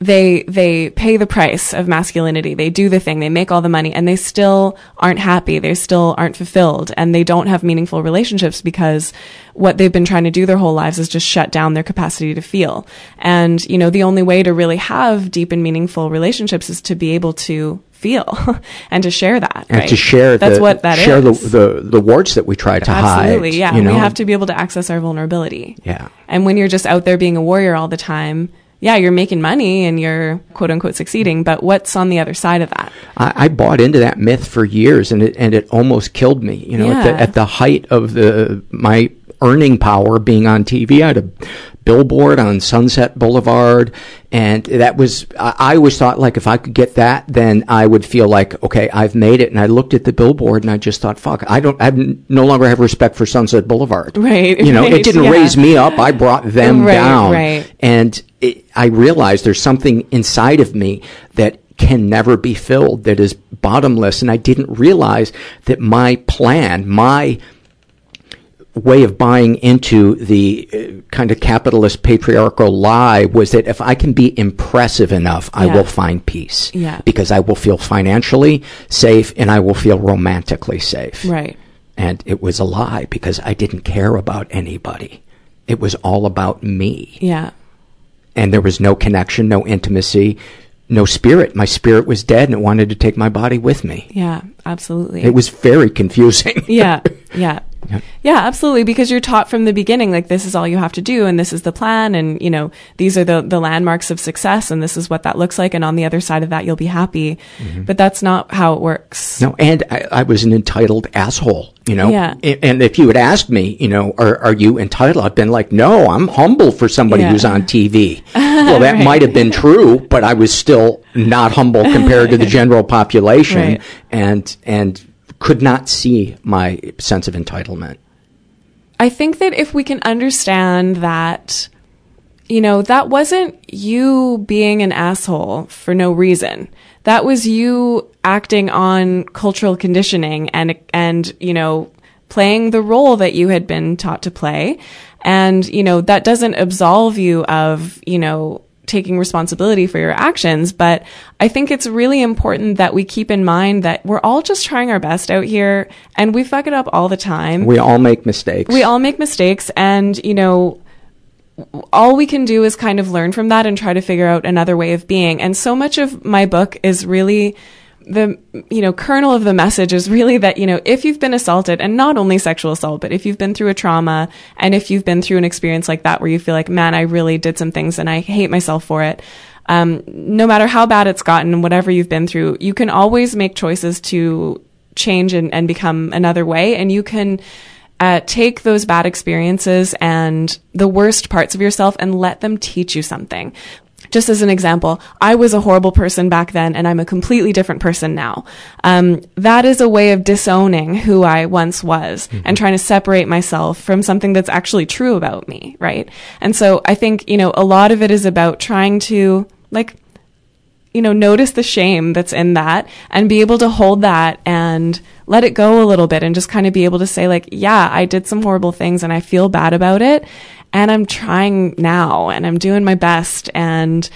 they, they pay the price of masculinity. They do the thing. They make all the money and they still aren't happy. They still aren't fulfilled and they don't have meaningful relationships because what they've been trying to do their whole lives is just shut down their capacity to feel. And, you know, the only way to really have deep and meaningful relationships is to be able to feel <laughs> and to share that. And right? to share that's the, what that is. share the, the the warts that we try to hide. Absolutely, yeah. You know? We have to be able to access our vulnerability. Yeah. And when you're just out there being a warrior all the time, yeah, you're making money and you're quote unquote succeeding, but what's on the other side of that? I, I bought into that myth for years, and it and it almost killed me. You know, at, the, at the height of the my earning power being on TV, I had a billboard on Sunset Boulevard, and that was I, always thought like if I could get that, then I would feel like okay, I've made it. And I looked at the billboard, and I just thought, fuck, I don't, I no longer have respect for Sunset Boulevard. Right, You know, right, it didn't yeah. raise me up. I brought them Right, down. right. And it, I realized there's something inside of me that can never be filled, that is bottomless. And I didn't realize that my plan, my way of buying into the uh, kind of capitalist patriarchal lie was that if I can be impressive enough, I Yeah. will find peace. Yeah. Because I will feel financially safe and I will feel romantically safe. Right. And it was a lie because I didn't care about anybody. It was all about me Yeah. and there was no connection, no intimacy, no spirit. My spirit was dead and it wanted to take my body with me. Yeah, absolutely. It was very confusing. yeah, <laughs> yeah. Yeah. Yeah, absolutely. Because you're taught from the beginning, like this is all you have to do, and this is the plan, and you know these are the the landmarks of success, and this is what that looks like, and on the other side of that, you'll be happy. Mm-hmm. But that's not how it works. No, and I, I was an entitled asshole, you know. Yeah. And if you had asked me, you know, are, are you entitled? I've been like, no, I'm humble for somebody Yeah. who's on TV. <laughs> well, that Right. might have been true, but I was still not humble compared to the <laughs> general population, Right. and and could not see my sense of entitlement. I think that if we can understand that, you know, that wasn't you being an asshole for no reason. That was you acting on cultural conditioning and, and, you know, playing the role that you had been taught to play. And, you know, that doesn't absolve you of, you know, taking responsibility for your actions. But I think it's really important that we keep in mind that we're all just trying our best out here and we fuck it up all the time. We all make mistakes. We all make mistakes and, you know, all we can do is kind of learn from that and try to figure out another way of being. And so much of my book is really the, you know, kernel of the message is really that, you know, if you've been assaulted and not only sexual assault, but if you've been through a trauma and if you've been through an experience like that where you feel like, man, I really did some things and I hate myself for it. Um, no matter how bad it's gotten, whatever you've been through, you can always make choices to change and, and become another way. And you can, uh, take those bad experiences and the worst parts of yourself and let them teach you something. Just as an example, I was a horrible person back then and I'm a completely different person now. Um, that is a way of disowning who I once was and trying to separate myself from something that's actually true about me, right? And so I think, you know, a lot of it is about trying to, like, you know, notice the shame that's in that and be able to hold that and let it go a little bit and just kind of be able to say, like, yeah, I did some horrible things and I feel bad about it. And I'm trying now and I'm doing my best. And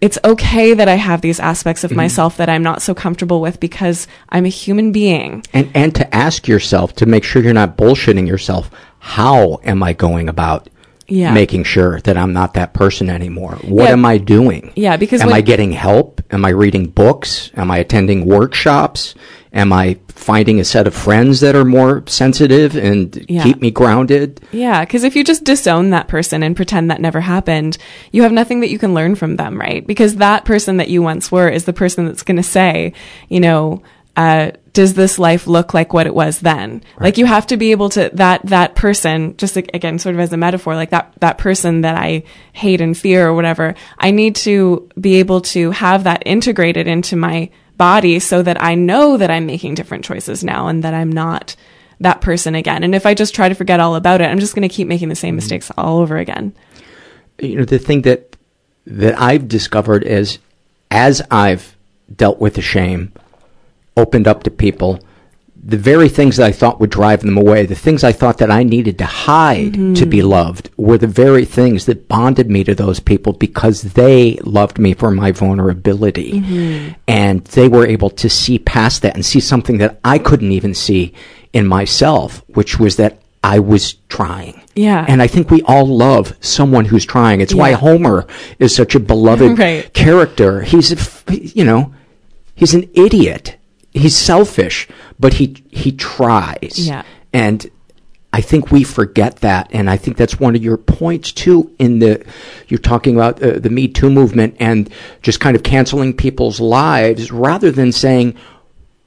it's okay that I have these aspects of mm-hmm. myself that I'm not so comfortable with because I'm a human being. and and to ask yourself to make sure you're not bullshitting yourself how am i going about Yeah. making sure that i'm not that person anymore what Yeah. am i doing Yeah, because am when- i getting help am i reading books am i attending workshops am i finding a set of friends that are more sensitive and Yeah. keep me grounded Yeah, because if you just disown that person and pretend that never happened, you have nothing that you can learn from them, right? Because that person that you once were is the person that's going to say, you know, uh, does this life look like what it was then? Right. Like you have to be able to that that person, just like, again, sort of as a metaphor, like that that person that I hate and fear or whatever. I need to be able to have that integrated into my body so that I know that I'm making different choices now and that I'm not that person again. And if I just try to forget all about it, I'm just going to keep making the same mm-hmm. mistakes all over again. You know, the thing that that I've discovered is as I've dealt with the shame opened up to people, the very things that I thought would drive them away, the things I thought that I needed to hide mm-hmm. to be loved, were the very things that bonded me to those people because they loved me for my vulnerability. Mm-hmm. And they were able to see past that and see something that I couldn't even see in myself, which was that I was trying. Yeah. And I think we all love someone who's trying. It's yeah. why Homer is such a beloved <laughs> right. character. He's, a, you know, he's an idiot he's selfish, but he he tries. Yeah. And I think we forget that, and I think that's one of your points too. In the you're talking about uh, the Me Too movement and just kind of canceling people's lives rather than saying,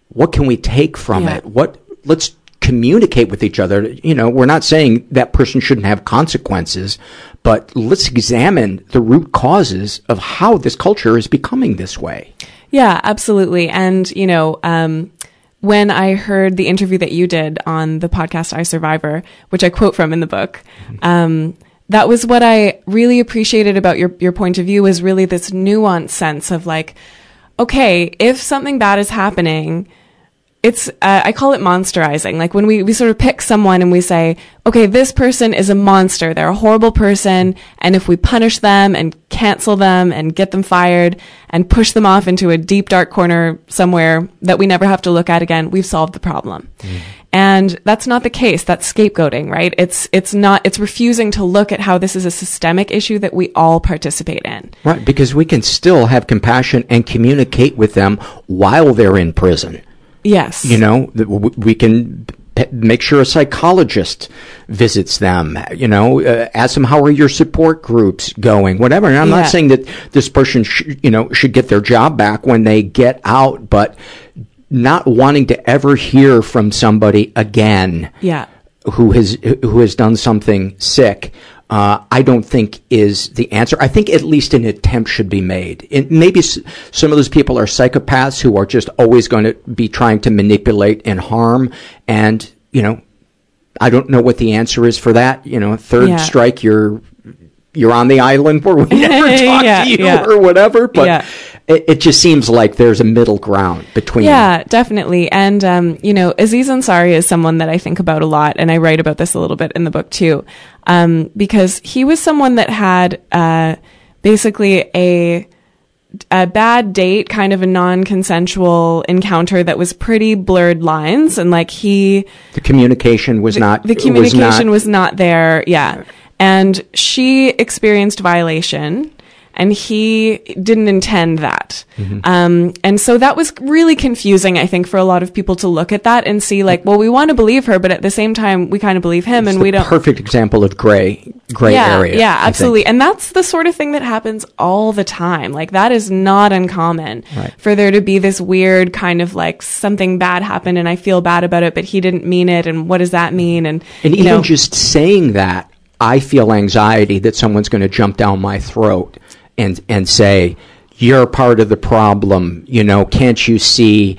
"What can we take from yeah. it? What let's." communicate with each other. You know, we're not saying that person shouldn't have consequences, but let's examine the root causes of how this culture is becoming this way. Yeah, absolutely. And, you know, um, when I heard the interview that you did on the podcast I Survivor, which I quote from in the book, um, that was what I really appreciated about your, your point of view was really this nuanced sense of like, okay, if something bad is happening, it's uh, I call it monsterizing. Like when we we sort of pick someone and we say, okay, this person is a monster. They're a horrible person, and if we punish them and cancel them and get them fired and push them off into a deep dark corner somewhere that we never have to look at again, we've solved the problem. Mm. And that's not the case. That's scapegoating, right? It's it's not it's refusing to look at how this is a systemic issue that we all participate in. Right, because we can still have compassion and communicate with them while they're in prison. Yes. You know, we can make sure a psychologist visits them, you know, uh, ask them how are your support groups going, whatever. And I'm yeah. not saying that this person, sh- you know, should get their job back when they get out, but not wanting to ever hear from somebody again. Yeah. Who has who has done something sick uh, I don't think is the answer. I think at least an attempt should be made. And maybe s- some of those people are psychopaths who are just always going to be trying to manipulate and harm. And, you know, I don't know what the answer is for that. You know, third yeah. strike, you're you're on the island where we <laughs> never talk yeah, to you yeah. or whatever. But yeah. it, it, just seems like there's a middle ground between. Yeah, definitely. And, um, you know, Aziz Ansari is someone that I think about a lot, and I write about this a little bit in the book too, um, because he was someone that had uh, basically a a bad date, kind of a non-consensual encounter that was pretty blurred lines, and like he, the communication was the, not. The communication was not, was not there. Yeah, and she experienced violation and he didn't intend that. Mm-hmm. Um, and so that was really confusing, I think, for a lot of people to look at that and see like, well, we want to believe her, but at the same time, we kind of believe him it's and we don't. Perfect example of gray, gray yeah, area. Yeah, absolutely. And that's the sort of thing that happens all the time. Like that is not uncommon right. for there to be this weird kind of like something bad happened and I feel bad about it, but he didn't mean it. And what does that mean? And, and even know, just saying that I feel anxiety that someone's going to jump down my throat and and say you're part of the problem. You know, can't you see?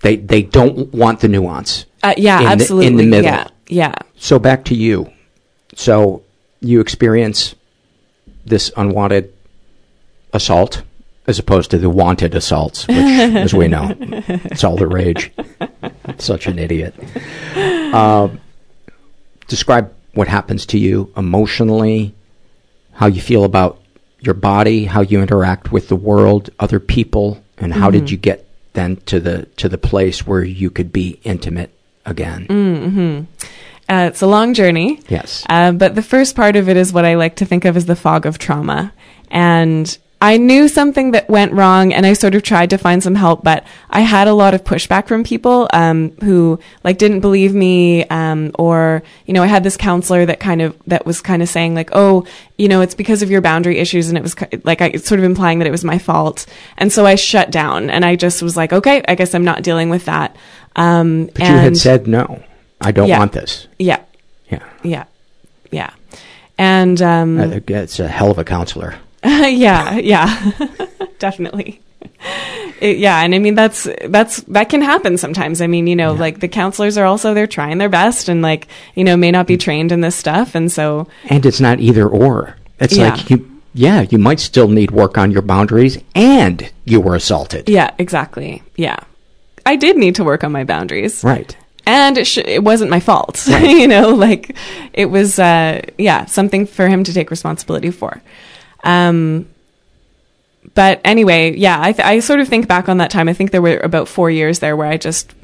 They they don't want the nuance. Uh, yeah, in absolutely. The, in the middle. Yeah, yeah. So back to you. So you experience this unwanted assault as opposed to the wanted assaults, which, <laughs> as we know, it's all the rage. Such an idiot. Uh, describe what happens to you emotionally, how you feel about your body, how you interact with the world, other people, and how mm-hmm. did you get then to the to the place where you could be intimate again? Mm-hmm. Uh, it's a long journey. Yes. Uh, but the first part of it is what I like to think of as the fog of trauma. And I knew something that went wrong and I sort of tried to find some help, but I had a lot of pushback from people, um, who like didn't believe me, um, or, you know, I had this counselor that kind of, that was kind of saying like, oh, you know, it's because of your boundary issues. And it was like, I sort of implying that it was my fault. And so I shut down and I just was like, okay, I guess I'm not dealing with that. Um, but you had said, no, I don't yeah, want this. Yeah. Yeah. Yeah. Yeah. And, um, it's a hell of a counselor. <laughs> yeah, yeah, <laughs> definitely. It, yeah, and I mean that's that's that can happen sometimes. I mean, you know, yeah. like the counselors are also they're trying their best and like you know may not be trained in this stuff, and so and it's not either or. It's yeah. like you, yeah, you might still need work on your boundaries, and you were assaulted. Yeah, exactly. Yeah, I did need to work on my boundaries. Right and it, sh- it wasn't my fault. <laughs> Right. you know, like it was, uh, yeah, something for him to take responsibility for. Um, but anyway, yeah, I, th- I sort of think back on that time. I think there were about four years there where I just,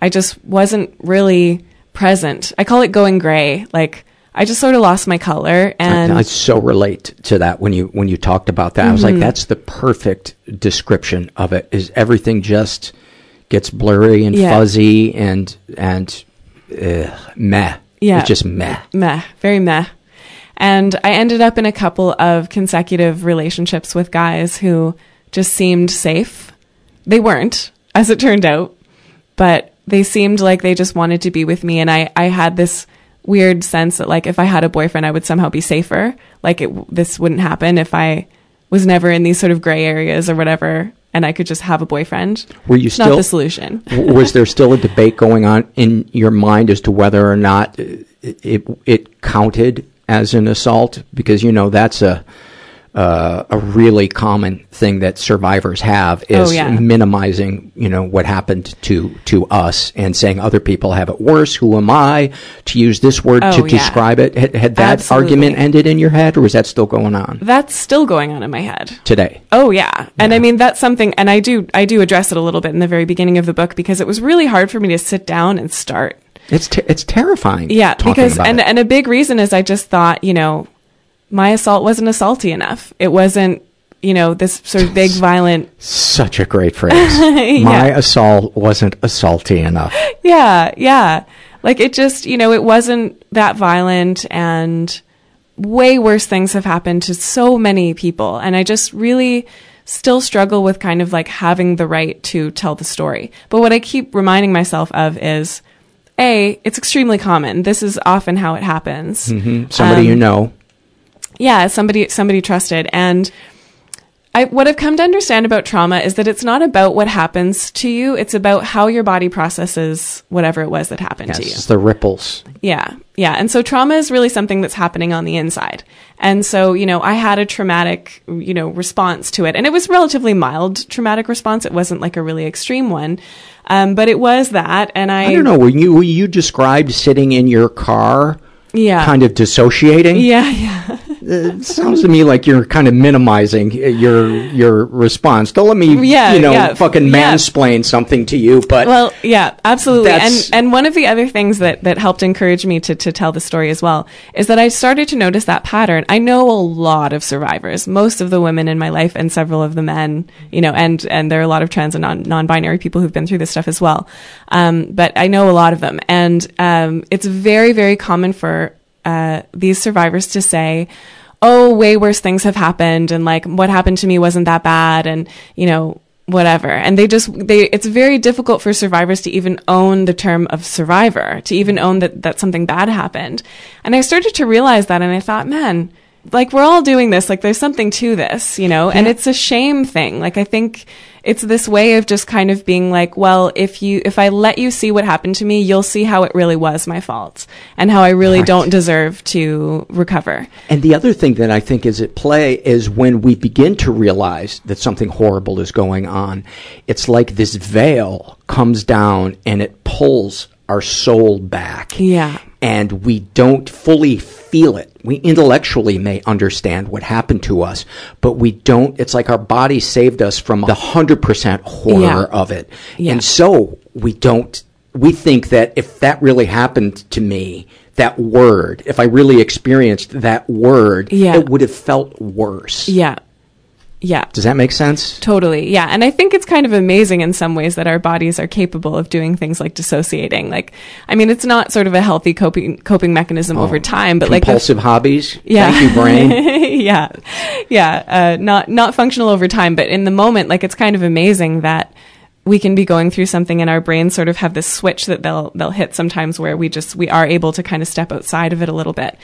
I just wasn't really present. I call it going gray. Like I just sort of lost my color, and I, I so relate to that when you when you talked about that. Mm-hmm. I was like, mm-hmm. that's the perfect description of it. Is everything just gets blurry and yeah. fuzzy and and uh, meh? Yeah, it's just meh, meh, very meh. And I ended up in a couple of consecutive relationships with guys who just seemed safe. They weren't, as it turned out, but they seemed like they just wanted to be with me. And I, I had this weird sense that like if I had a boyfriend, I would somehow be safer. Like it, this wouldn't happen if I was never in these sort of gray areas or whatever and I could just have a boyfriend. Were you still not the solution? <laughs> was there still a debate going on in your mind as to whether or not it, it, it counted as an assault because you know that's a uh, a really common thing that survivors have is oh, yeah. minimizing, you know, what happened to to us and saying other people have it worse. Who am I to use this word oh, to yeah. describe it? Had, had that Absolutely. argument ended in your head, or is that still going on? That's still going on in my head today. Oh yeah. yeah, and I mean that's something, and I do I do address it a little bit in the very beginning of the book because it was really hard for me to sit down and start it's te- it's terrifying. Yeah, because and it. and a big reason is I just thought you know my assault wasn't assaulty enough. It wasn't you know this sort of big violent. Such a great phrase. <laughs> yeah. My assault wasn't assaulty enough. Yeah, yeah. Like it just you know it wasn't that violent and way worse things have happened to so many people and I just really still struggle with kind of like having the right to tell the story. But what I keep reminding myself of is a, it's extremely common. This is often how it happens. Mm-hmm. Somebody um, you know. Yeah, somebody somebody trusted. And I, what I've come to understand about trauma is that it's not about what happens to you. It's about how your body processes whatever it was that happened yes, to you. It's the ripples. Yeah. Yeah. And so trauma is really something that's happening on the inside. And so, you know, I had a traumatic, you know, response to it. And it was relatively mild traumatic response. It wasn't like a really extreme one. Um, but it was that. And I. I don't know. When you, you described sitting in your car, yeah. kind of dissociating. Yeah, <laughs> yeah. It sounds to me like you're kind of minimizing your your response. Don't let me, yeah, you know, yeah. fucking mansplain yeah. something to you. But well, yeah, absolutely. And and one of the other things that that helped encourage me to to tell the story as well is that I started to notice that pattern. I know a lot of survivors, most of the women in my life, and several of the men. You know, and and there are a lot of trans and non non-binary people who've been through this stuff as well. Um, but I know a lot of them, and um, it's very very common for uh, these survivors to say, oh, way worse things have happened and like what happened to me wasn't that bad and, you know, whatever. And they just, they, it's very difficult for survivors to even own the term of survivor, to even own that, that something bad happened. And I started to realize that and I thought, man, like we're all doing this, like there's something to this, you know, and it's a shame thing. Like I think, it's this way of just kind of being like, well, if you, if I let you see what happened to me, you'll see how it really was my fault and how I really right. don't deserve to recover. And the other thing that I think is at play is when we begin to realize that something horrible is going on, it's like this veil comes down and it pulls our soul back. Yeah. And we don't fully feel it. We intellectually may understand what happened to us, but we don't, it's like our body saved us from the 100% horror yeah. of it. Yeah. And so we don't, we think that if that really happened to me, that word, if I really experienced that word, yeah. it would have felt worse. Yeah. Yeah. Does that make sense? Totally. Yeah. And I think it's kind of amazing in some ways that our bodies are capable of doing things like dissociating. Like, I mean, it's not sort of a healthy coping, coping mechanism Oh, over time, but like, compulsive hobbies. yeah. Thank you, brain. <laughs> yeah. Yeah. Uh, not, not functional over time, but in the moment, like, it's kind of amazing that we can be going through something and our brains sort of have this switch that they'll, they'll hit sometimes where we just, we are able to kind of step outside of it a little bit.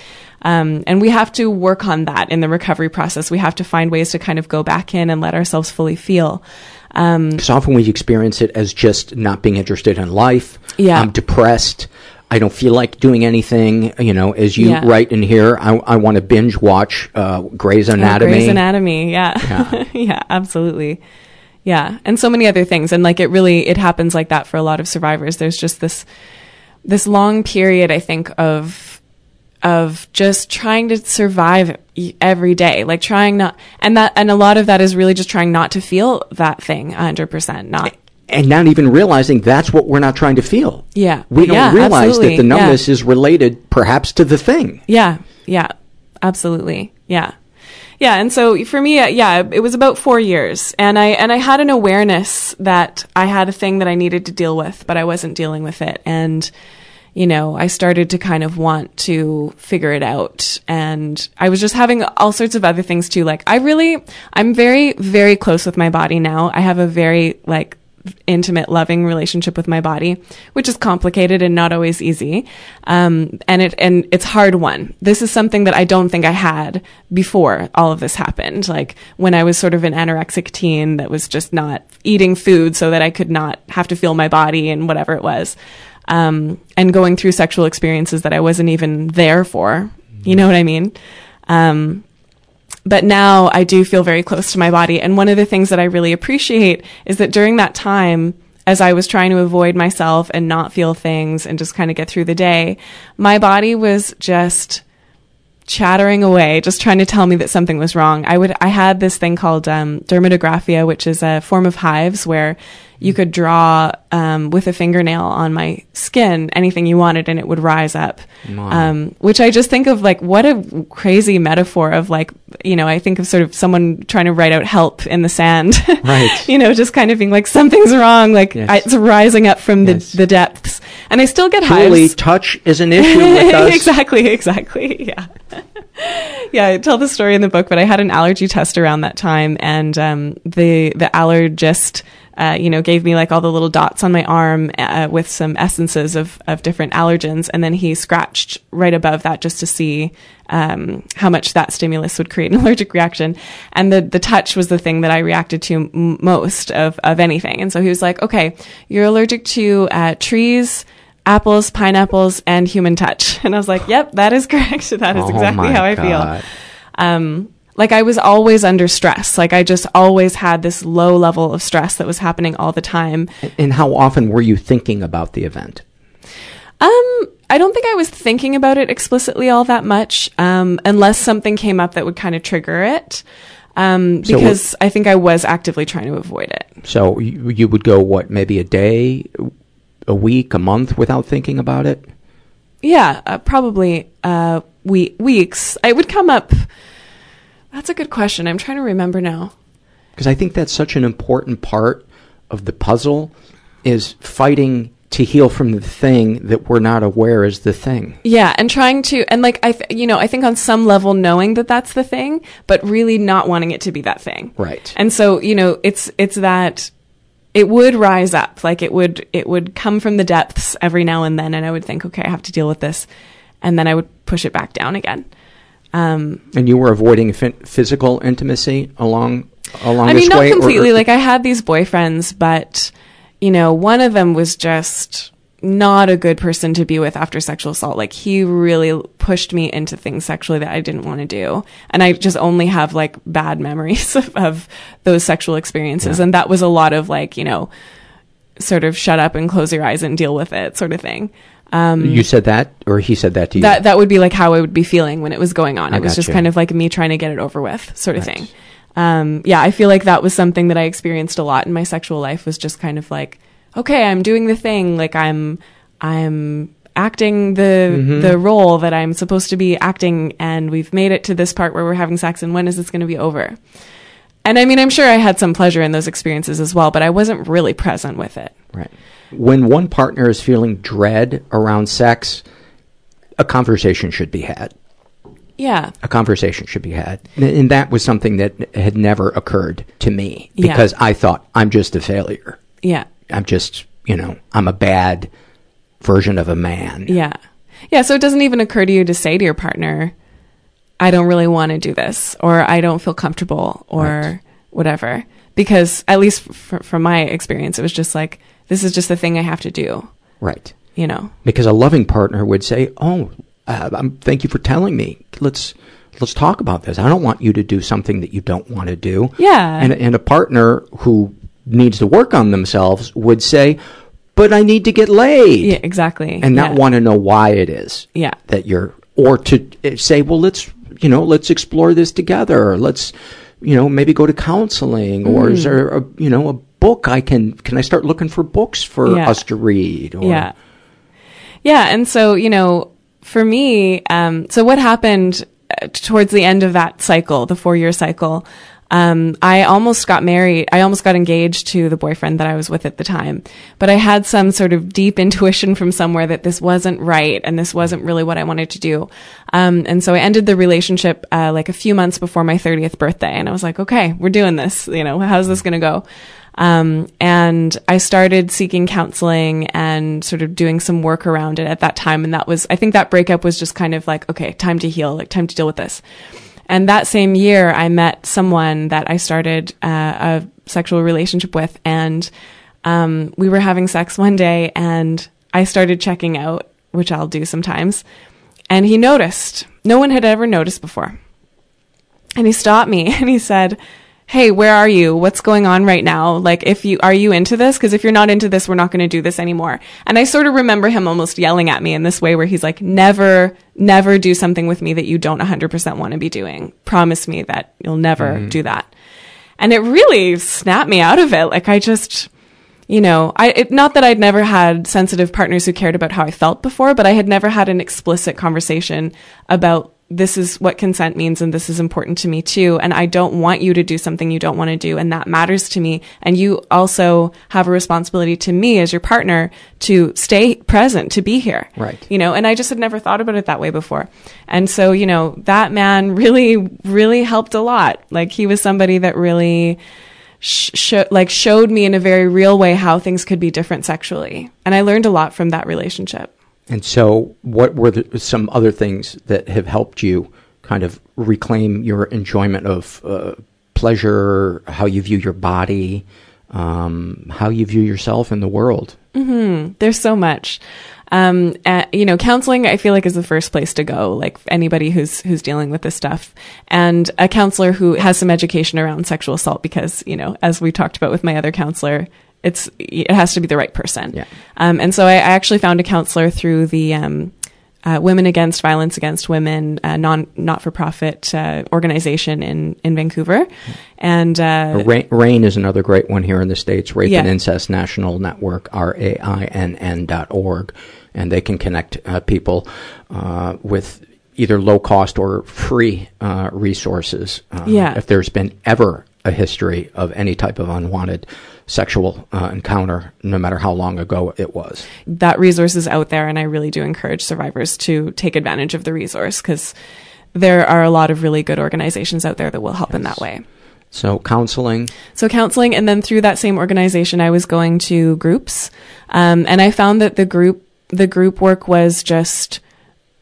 Um, and we have to work on that in the recovery process. We have to find ways to kind of go back in and let ourselves fully feel. Um, Because often we experience it as just not being interested in life. Yeah. I'm depressed. I don't feel like doing anything. You know, as you Yeah. write in here, I, I want to binge watch uh, Grey's Oh, Anatomy. Grey's Anatomy, yeah. Yeah. <laughs> Yeah. absolutely. Yeah. And so many other things. And like it really it happens like that for a lot of survivors. There's just this this long period, I think, of of just trying to survive every day, like trying not and that and a lot of that is really just trying not to feel that thing 100%, not and not even realizing that's what we're not trying to feel. Yeah. We don't Yeah, realize absolutely. that the Yeah. numbness is related perhaps to the thing. Yeah, yeah, absolutely, yeah, yeah. And so for me, uh, yeah, it was about four years, and I and I had an awareness that I had a thing that I needed to deal with, but I wasn't dealing with it, and you know, I started to kind of want to figure it out, and I was just having all sorts of other things too. Like I really, I'm very, very close with my body now. I have a very like intimate, loving relationship with my body, which is complicated and not always easy. Um, and it, and it's hard one. This is something that I don't think I had before all of this happened. Like when I was sort of an anorexic teen that was just not eating food so that I could not have to feel my body and whatever it was. Um, and going through sexual experiences that I wasn't even there for. You know what I mean? Um, but now I do feel very close to my body. And one of the things that I really appreciate is that during that time, as I was trying to avoid myself and not feel things and just kind of get through the day, my body was just chattering away, just trying to tell me that something was wrong. I would, I had this thing called um, dermatographia, which is a form of hives where you could draw um, with a fingernail on my skin anything you wanted and it would rise up. Um, which I just think of like what a crazy metaphor of like, you know, I think of sort of someone trying to write out help in the sand. <laughs> Right. you know, just kind of being like something's wrong, like Yes. I, it's rising up from the, Yes. the depths. And I still get hives. touch is an issue with <laughs> us. exactly, exactly. Yeah. <laughs> yeah, I tell the story in the book, but I had an allergy test around that time and um, the the allergist uh, you know, gave me like all the little dots on my arm uh, with some essences of, of different allergens. And then he scratched right above that just to see um, how much that stimulus would create an <laughs> allergic reaction. And the, the touch was the thing that I reacted to m- most of, of anything. And so he was like, okay, you're allergic to uh, trees, apples, pineapples, and human touch. <laughs> And I was like, yep, that is correct. <laughs> That is Oh exactly how I God. feel. Um, like I was always under stress. Like I just always had this low level of stress that was happening all the time. And how often were you thinking about the event? Um, I don't think I was thinking about it explicitly all that much, um, unless something came up that would kind of trigger it. Um, So- because I think I was actively trying to avoid it. So you, you would go, what, maybe a day, a week, a month without thinking about it? Yeah, uh, probably uh, we- weeks. It would come up. That's a good question. I'm trying to remember now. Because I think that's such an important part of the puzzle is fighting to heal from the thing that we're not aware is the thing. Yeah, and trying to and like I th- you know, I think on some level knowing that that's the thing, but really not wanting it to be that thing. Right. And so, you know, it's it's that it would rise up, like it would it would come from the depths every now and then and I would think, okay, I have to deal with this. And then I would push it back down again. Um And you were avoiding phy- physical intimacy along along I mean, not way? or- completely. or- like I had these boyfriends, but you know, one of them was just not a good person to be with after sexual assault. Like he really pushed me into things sexually that I didn't want to do, and I just only have like bad <laughs> memories of, of those sexual experiences, Yeah. and that was a lot of like you know, sort of shut up and close your eyes and deal with it, sort of thing. Um, you said that, or he said that to you? that that would be like how I would be feeling when it was going on. I it was just gotcha. kind of like me trying to get it over with, sort of Right. thing. Um, yeah, I feel like that was something that I experienced a lot in my sexual life. Was just kind of like, okay, I'm doing the thing, like I'm I'm acting the Mhm. the role that I'm supposed to be acting, and we've made it to this part where we're having sex, and when is this going to be over? And I mean, I'm sure I had some pleasure in those experiences as well, but I wasn't really present with it. Right. When one partner is feeling dread around sex, a conversation should be had. Yeah. A conversation should be had. And that was something that had never occurred to me Yeah. because I thought I'm just a failure. Yeah. I'm just, you know, I'm a bad version of a man. Yeah. Yeah. So it doesn't even occur to you to say to your partner, I don't really want to do this, or I don't feel comfortable, or Right. whatever. Because at least f- from my experience, it was just like, this is just the thing I have to do, Right. you know? Because a loving partner would say, "Oh, uh, um, thank you for telling me. Let's let's talk about this. I don't want you to do something that you don't want to do." Yeah. And and a partner who needs to work on themselves would say, "But I need to get laid." Yeah, exactly. And not Yeah. want to know why it is. Yeah. That you're or to uh, say, "Well, let's, you know, let's explore this together. Let's, you know, maybe go to counseling or is Mm. there a, you know, a book I can can I start looking for books for Yeah. us to read or Yeah. Yeah. And so, you know, for me, um, so what happened uh, towards the end of that cycle, the four year cycle, um, I almost got married. I almost got engaged to the boyfriend that I was with at the time. But I had some sort of deep <laughs> intuition from somewhere that this wasn't right and this wasn't really what I wanted to do. Um, and so I ended the relationship, uh, like a few months before my 30th birthday. And I was like, okay, we're doing this. You know, how's this going to go? Um, and I started seeking counseling and sort of doing some work around it at that time. And that was, I think that breakup was just kind of like, okay, time to heal, like time to deal with this. And that same year, I met someone that I started uh, a sexual relationship with, and um, we were having sex one day, and I started checking out, which I'll do sometimes. And he noticed. No one had ever noticed before. And he stopped me <laughs> and he said, Hey, where are you? What's going on right now? Like, if you, are you into this? Cause if you're not into this, we're not going to do this anymore. And I sort of remember him almost yelling at me in this way where he's like, never, never do something with me that you don't 100% want to be doing. Promise me that you'll never Mhm. do that. And it really snapped me out of it. Like, I just, you know, I, it, not that I'd never had sensitive partners who cared about how I felt before, but I had never had an explicit conversation about this is what consent means and this is important to me too. And I don't want you to do something you don't want to do. And that matters to me. And you also have a responsibility to me as your partner to stay present, to be here. Right. You know, and I just had never thought about it that way before. And so, you know, that man really, really helped a lot. Like he was somebody that really, sh- sh- like showed me in a very real way how things could be different sexually. And I learned a lot from that relationship. And so, what were the, some other things that have helped you kind of reclaim your enjoyment of uh, pleasure, how you view your body, um, how you view yourself in the world? hmm There's so much. Um, you know, counseling I feel like is the first place to go. Like anybody who's who's dealing with this stuff, and a counselor who has some education around sexual assault, because you know, as we talked about with my other counselor, it's it has to be the right person. Yeah. Um, and so I, I actually found a counselor through the um, uh, Women Against Violence Against Women uh, non not for profit uh, organization in in Vancouver, and uh, RAINN, RAINN is another great one here in the States, Rape Yeah. and Incest National Network, R A I N N dot org. And they can connect uh, people uh, with either low cost or free uh, resources. Uh, Yeah. If there's been ever a history of any type of unwanted sexual uh, encounter, no matter how long ago it was. that resource is out there and I really do encourage survivors to take advantage of the resource because there are a lot of really good organizations out there that will help in that way. So counseling, So counseling, and then through that same organization, I was going to groups, um, and I found that the group the group work was just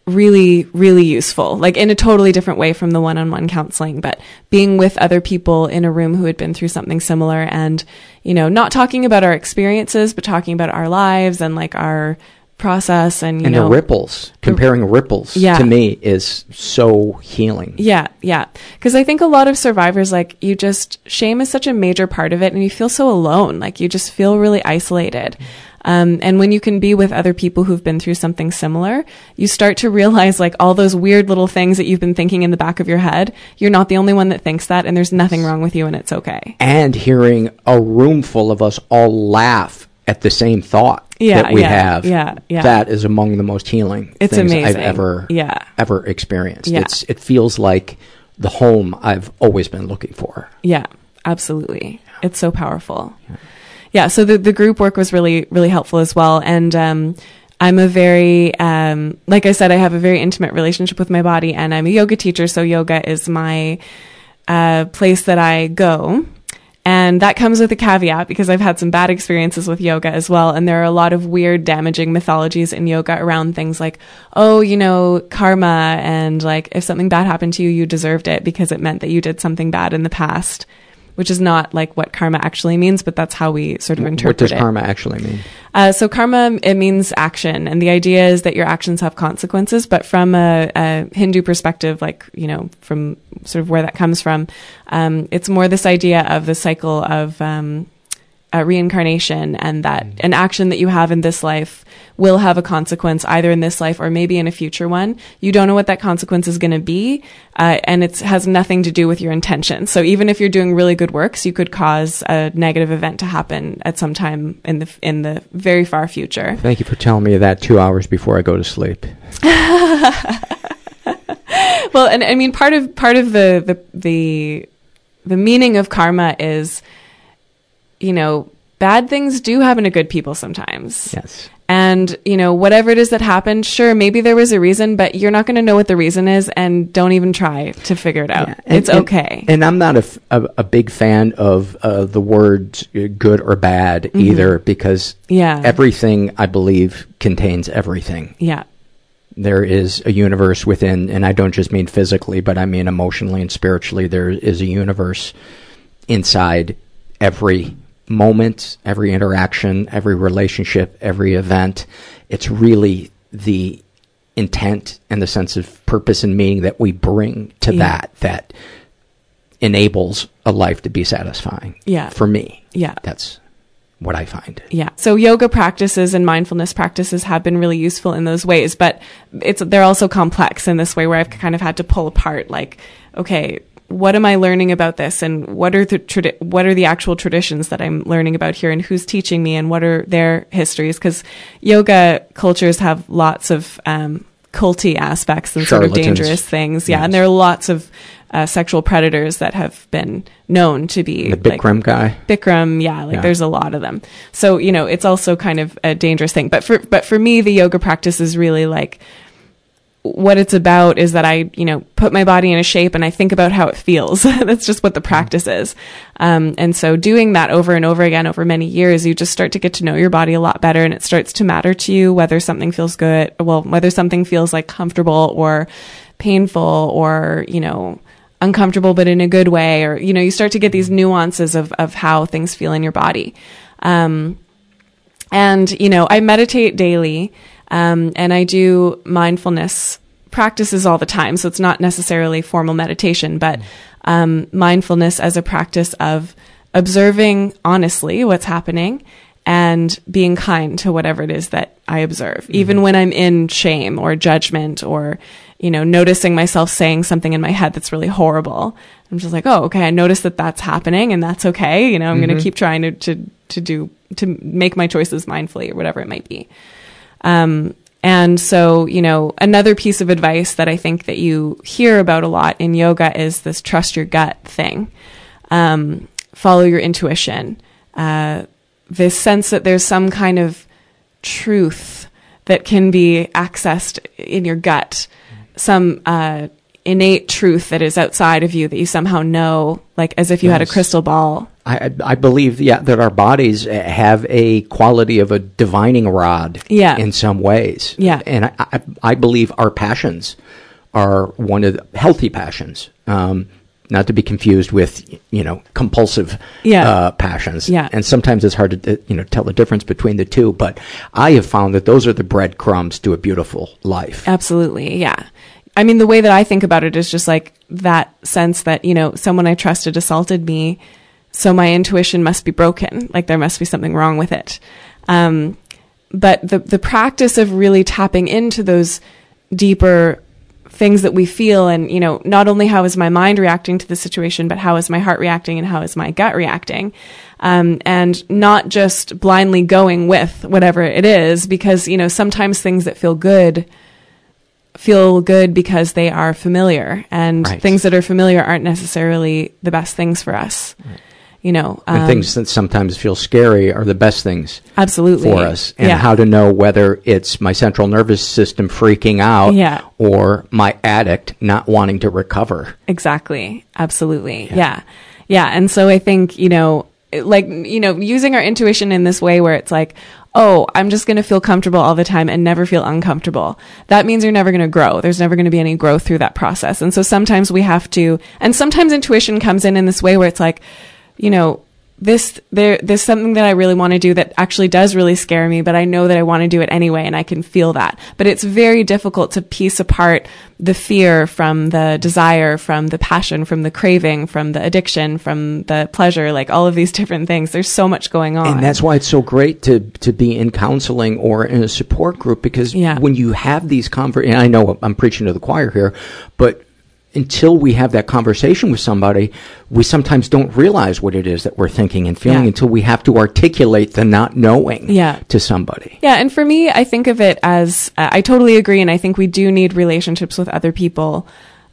really really useful like in a totally different way from the one-on-one counseling but being with other people in a room who had been through something similar and you know not talking about our experiences but talking about our lives and like our process and you and know the ripples, comparing ripples Yeah. to me is so healing. Yeah, yeah. Because I think a lot of survivors, like, you just, shame is such a major part of it, and you feel so alone. Like, you just feel really isolated. Um, and when you can be with other people who've been through something similar, you start to realize, like, all those weird little things that you've been thinking in the back of your head. You're not the only one that thinks that, and there's nothing wrong with you, and it's okay. and hearing a room full of us all laugh at the same thought Yeah, that we yeah, have. yeah, yeah. That is among the most healing It's things I've ever Yeah. ever experienced. Yeah. It's it feels like the home I've always been looking for. Yeah. Absolutely. It's so powerful. Yeah. So the, the group work was really, really helpful as well. And, um, I'm a very, um, like I said, I have a very intimate relationship with my body and I'm a yoga teacher. So yoga is my, uh, place that I go. And that comes with a caveat because I've had some bad experiences with yoga as well. And there are a lot of weird, damaging mythologies in yoga around things like, oh, you know, karma and like if something bad happened to you, you deserved it because it meant that you did something bad in the past which is not like what karma actually means, but that's how we sort of interpret it. What does it. karma actually mean? Uh, so karma it means action, and the idea is that your actions have consequences. But from a, a Hindu perspective, like you know, from sort of where that comes from, um, it's more this idea of the cycle of um, uh, reincarnation, and that an action that you have in this life will have a consequence either in this life or maybe in a future one. You don't know what that consequence is going to be, uh, and it has nothing to do with your intention. So even if you're doing really good works, you could cause a negative event to happen at some time in the in the very far future. Thank you for telling me that two hours before I go to sleep. <laughs> well, and I mean part of part of the the the the meaning of karma is, you know, bad things do happen to good people sometimes. Yes. And, you know, whatever it is that happened, sure, maybe there was a reason, but you're not going to know what the reason is and don't even try to figure it out. Yeah, and- it's and- okay. And I'm not a, f- a- a big fan of uh, the words uh, good or bad Mm-hmm. either because Yeah. everything, I believe, contains everything. yeah. There is a universe within, and I don't just mean physically, but I mean emotionally and spiritually. There is a universe inside every moment, every interaction, every relationship, every event. It's really the intent and the sense of purpose and meaning that we bring to Yeah. that that enables a life to be satisfying. Yeah. For me. Yeah. That's what I find. Yeah. So yoga practices and mindfulness practices have been really useful in those ways, but it's they're also complex in this way where I've kind of had to pull apart like, okay, what am I learning about this and what are the tradi- what are the actual traditions that I'm learning about here and who's teaching me and what are their histories cuz yoga cultures have lots of um culty aspects and sort of dangerous things. Yeah, Yes. and there are lots of uh, sexual predators that have been known to be The like, Bikram guy. Bikram, yeah, like Yeah. there's a lot of them. So, you know, it's also kind of a dangerous thing. But for but for me the yoga practice is really like what it's about is that I, you know, put my body in a shape and I think about how it feels. <laughs> That's just what the practice is. Um, and so doing that over and over again over many years, you just start to get to know your body a lot better and it starts to matter to you whether something feels good, well, whether something feels like comfortable or painful or, you know, uncomfortable but in a good way or, you know, you start to get these nuances of, of how things feel in your body. Um, and, you know, I meditate daily, um, and I do mindfulness practices all the time. So it's not necessarily formal meditation, but, um, mindfulness as a practice of observing honestly what's happening and being kind to whatever it is that I observe, even when I'm in shame or judgment or, you know, noticing myself saying something in my head that's really horrible. I'm just like, oh, okay, I notice that that's happening and that's okay. You know, I'm going to keep trying to, to, to do, to make my choices mindfully or whatever it might be. Um, and so, you know, another piece of advice that I think that you hear about a lot in yoga is this trust your gut thing. Um, follow your intuition. Uh, this sense that there's some kind of truth that can be accessed in your gut, some uh, innate truth that is outside of you that you somehow know, like as if you had a crystal ball. I, I believe, yeah, that our bodies uh, have a quality of a divining rod Yeah. in some ways. Yeah. And I, I, I believe our passions are one of the healthy passions. Um, not to be confused with, you know, compulsive Yeah. uh, passions. Yeah. And sometimes it's hard to, you know, tell the difference between the two. But I have found that those are the breadcrumbs to a beautiful life. Absolutely. Yeah. I mean, the way that I think about it is just like that sense that, you know, someone I trusted assaulted me. So my intuition must be broken. Like there must be something wrong with it. Um, but the, the practice of really tapping into those deeper things that we feel and, you know, not only how is my mind reacting to the situation, but how is my heart reacting and how is my gut reacting? Um, and not just blindly going with whatever it is because, you know, sometimes things that feel good feel good because they are familiar and Right. things that are familiar aren't necessarily the best things for us. you know, and um, things that sometimes feel scary are the best things absolutely for us. And yeah. how to know whether it's my central nervous system freaking out Yeah. or my addict not wanting to recover. Exactly. Absolutely. Yeah. yeah. And so I think, you know, like, you know, using our intuition in this way where it's like, oh, I'm just going to feel comfortable all the time and never feel uncomfortable. That means you're never going to grow. There's never going to be any growth through that process. And so sometimes we have to, and sometimes intuition comes in in this way where it's like, you know, this there there's something that I really want to do that actually does really scare me, but I know that I want to do it anyway and I can feel that. But it's very difficult to piece apart the fear from the desire, from the passion, from the craving, from the addiction, from the pleasure, like all of these <laughs> different things. There's so much going on. And that's why it's so great to to be in counseling or in a support group because Yeah. when you have these conver and I know I'm preaching to the choir here, but until we have that conversation with somebody, we sometimes don't realize what it is that we're thinking and feeling Yeah. until we have to articulate the not knowing Yeah. to somebody. Yeah, and for me, I think of it as uh, I totally agree, and I think we do need relationships with other people,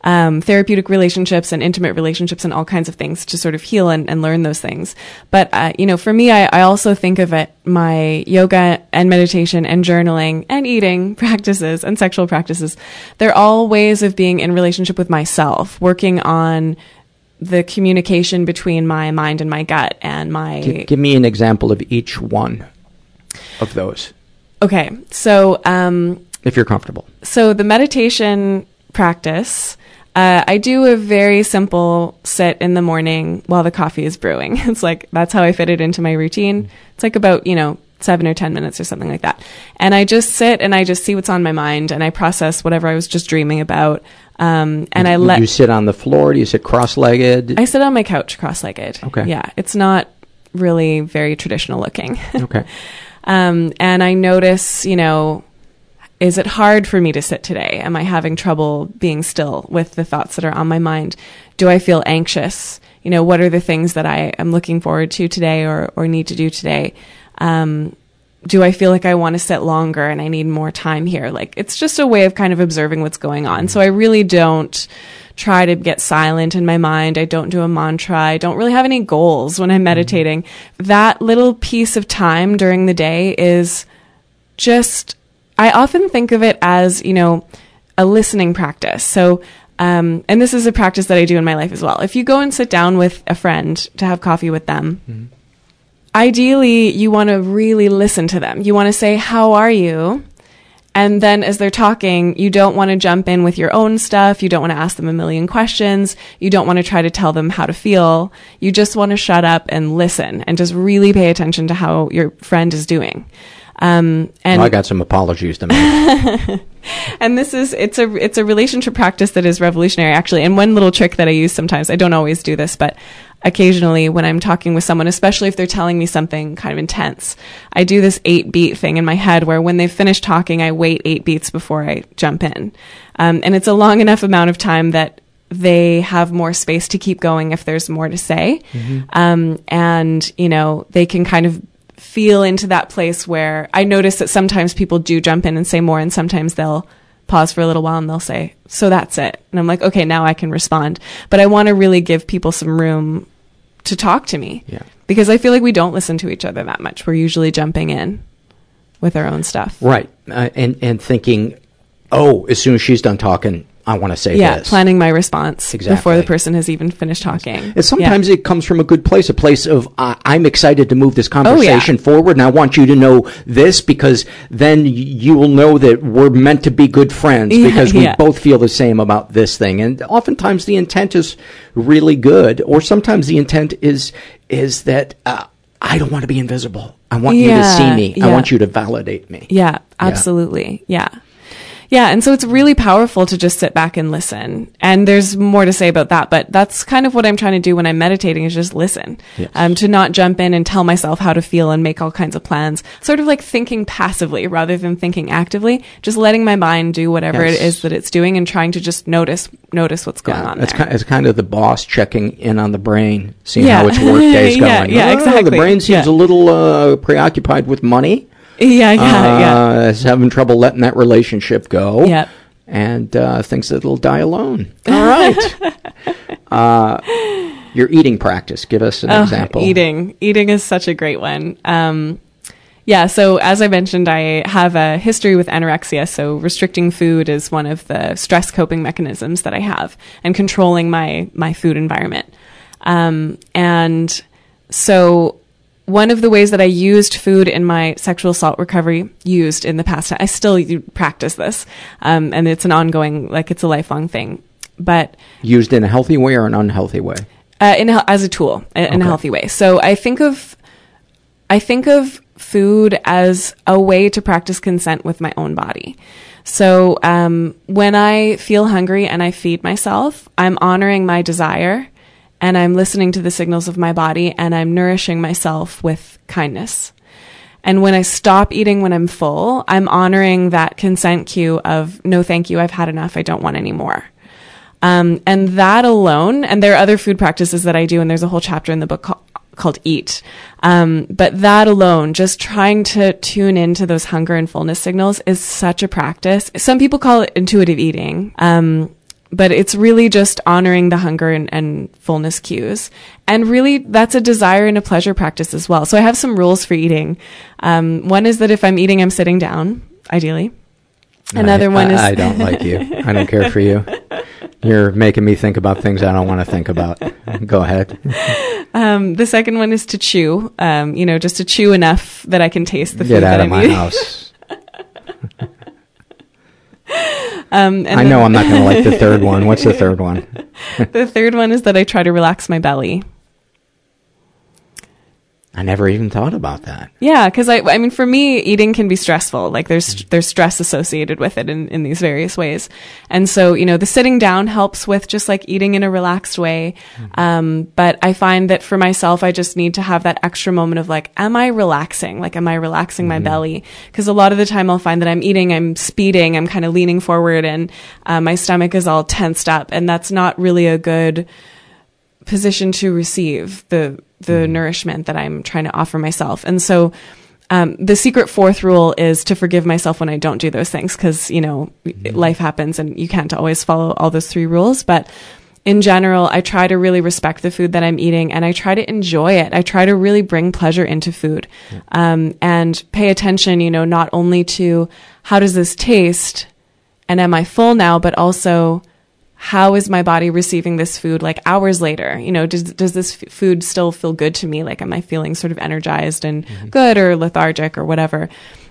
um, therapeutic relationships and intimate relationships, and all kinds of things to sort of heal and, and learn those things. But uh, you know, for me, I, I also think of it my yoga and meditation and journaling and eating <laughs> practices and sexual practices. They're all ways of being in relationship with myself, working on the communication between my mind and my gut and my Gi- give me an example of each one of those, okay so um if you're comfortable. so the meditation practice uh, i do a very simple sit in the morning while the coffee is brewing <laughs> it's like that's how i fit it into my routine it's like about you know seven or ten minutes or something like that and i just sit and i just see what's on my mind and i process whatever i was just dreaming about um, and i Do let you sit on the floor? Do you sit cross-legged? i sit on my couch cross-legged Okay. yeah it's not really very traditional looking <laughs> okay. Um, and I notice, you know, is it hard for me to sit today? Am I having trouble being still with the thoughts that are on my mind? Do I feel anxious? You know, what are the things that I am looking forward to today or, or need to do today? Um, do I feel like I want to sit longer and I need more time here? Like, it's just a way of kind of observing what's going on. So I really don't try to get silent in my mind. I don't do a mantra. I don't really have any goals when I'm meditating. That little piece of time during the day is just, I often think of it as, you know, a listening practice. So, um, and this is a practice that I do in my life as well. If you go and sit down with a friend to have coffee with them, ideally you want to really listen to them. You want to say, How are you? And then as they're talking, you don't want to jump in with your own stuff. You don't want to ask them a million questions. You don't want to try to tell them how to feel. You just want to shut up and listen and just really pay attention to how your friend is doing. Um, and Well, I got some apologies to make. <laughs> and this is it's a it's a relationship practice that is revolutionary actually. And one little trick that i use sometimes i don't always do this but occasionally when i'm talking with someone especially if they're telling me something kind of intense i do this eight beat thing in my head where when they've finished talking i wait eight beats before i jump in. Um, and it's a long enough amount of time that they have more space to keep going if there's more to say. Um, and you know they can kind of feel into that place where I notice that sometimes people do jump in and say more, and sometimes they'll pause for a little while and they'll say, So that's it. And I'm like, Okay, now I can respond. But I want to really give people some room to talk to me. Yeah. Because I feel like we don't listen to each other that much. We're usually jumping in with our own stuff. Right. Uh, and, and thinking, oh, as soon as she's done talking, I want to say Yeah, this. planning my response before the person has even finished talking. And sometimes it comes from a good place, a place of uh, I'm excited to move this Oh, conversation forward, and I want you to know this because then you will know that we're meant to be good friends Yeah, because we yeah. both feel the same about this thing. And oftentimes the intent is really good, or sometimes the intent is is that uh, I don't want to be invisible. I want you to see me. I want you to validate me. Yeah, absolutely. Yeah. Yeah, and so it's really powerful to just sit back and listen. And there's more to say about that, but that's kind of what I'm trying to do when I'm meditating is just listen. Yes. Um, to not jump in and tell myself how to feel and make all kinds of plans. Sort of like thinking passively rather than thinking actively. Just letting my mind do whatever Yes. it is that it's doing and trying to just notice notice what's going on it's there. kind, it's kind of the boss checking in on the brain, seeing Yeah. how its <laughs> Yeah, going. yeah, Oh, exactly. The brain seems Yeah. a little uh, preoccupied with money. <laughs> yeah, yeah, yeah. uh, is having trouble letting that relationship go. Yep. And uh, thinks that it'll die alone. <laughs> All right. uh, Your eating practice. Give us an Oh, example. Eating. Eating is such a great one. Um, yeah, so as I mentioned, I have a history with anorexia. So restricting food is one of the stress coping mechanisms that I have and controlling my, my food environment. Um, and so one of the ways that I used food in my sexual assault recovery used in the past, I still practice this. Um, and it's an ongoing, like it's a lifelong thing. But Used in a healthy way or an unhealthy way? uh, in a, as a tool in, in Okay. a healthy way. So I think of I think of food as a way to practice consent with my own body. So um, when I feel hungry and I feed myself, I'm honoring my desire and I'm listening to the signals of my body and I'm nourishing myself with kindness. And when I stop eating when I'm full, I'm honoring that consent cue of no, thank you, I've had enough, I don't want any more. Um, and that alone, and there are other food practices that I do, and there's a whole chapter in the book called, called Eat. Um, but that alone, just trying to tune into those hunger and fullness signals is such a practice. Some people call it intuitive eating. Um, but it's really just honoring the hunger and, and fullness cues. And really, that's a desire and a pleasure practice as well. So I have some rules for eating. Um, one is that if I'm eating, I'm sitting down, ideally. Another I, one is I, I don't like you. I don't care for you. <laughs> You're making me think about things I don't want to think about. Go ahead. Um, the second one is to chew. Um, you know, just to chew enough that I can taste the Get food Get out that of I'm my eating. house. <laughs> <laughs> Um, and I know then- I'm not going to like the third one. What's the <laughs> third one? the third one is that I try to relax my belly. I never even thought about that. Yeah, because I, I mean, for me, eating can be stressful. Like there's there's stress associated with it in, in these various ways, and so you know the sitting down helps with just like eating in a relaxed way. Um, but I find that for myself, I just need to have that extra moment of like, am I relaxing? Like, am I relaxing my belly? Because a lot of the time, I'll find that I'm eating, I'm speeding, I'm kind of leaning forward, and uh, my stomach is all tensed up, and that's not really a good position to receive the the nourishment that I'm trying to offer myself. And so um, the secret fourth rule is to forgive myself when I don't do those things because you know life happens and you can't always follow all those three rules. But in general, I try to really respect the food that I'm eating and I try to enjoy it. I try to really bring pleasure into food um, and pay attention. You know, not only to how does this taste and am I full now, but also how is my body receiving this food like hours later? You know does does this f- food still feel good to me? Like am i feeling sort of energized and mm-hmm. good or lethargic or whatever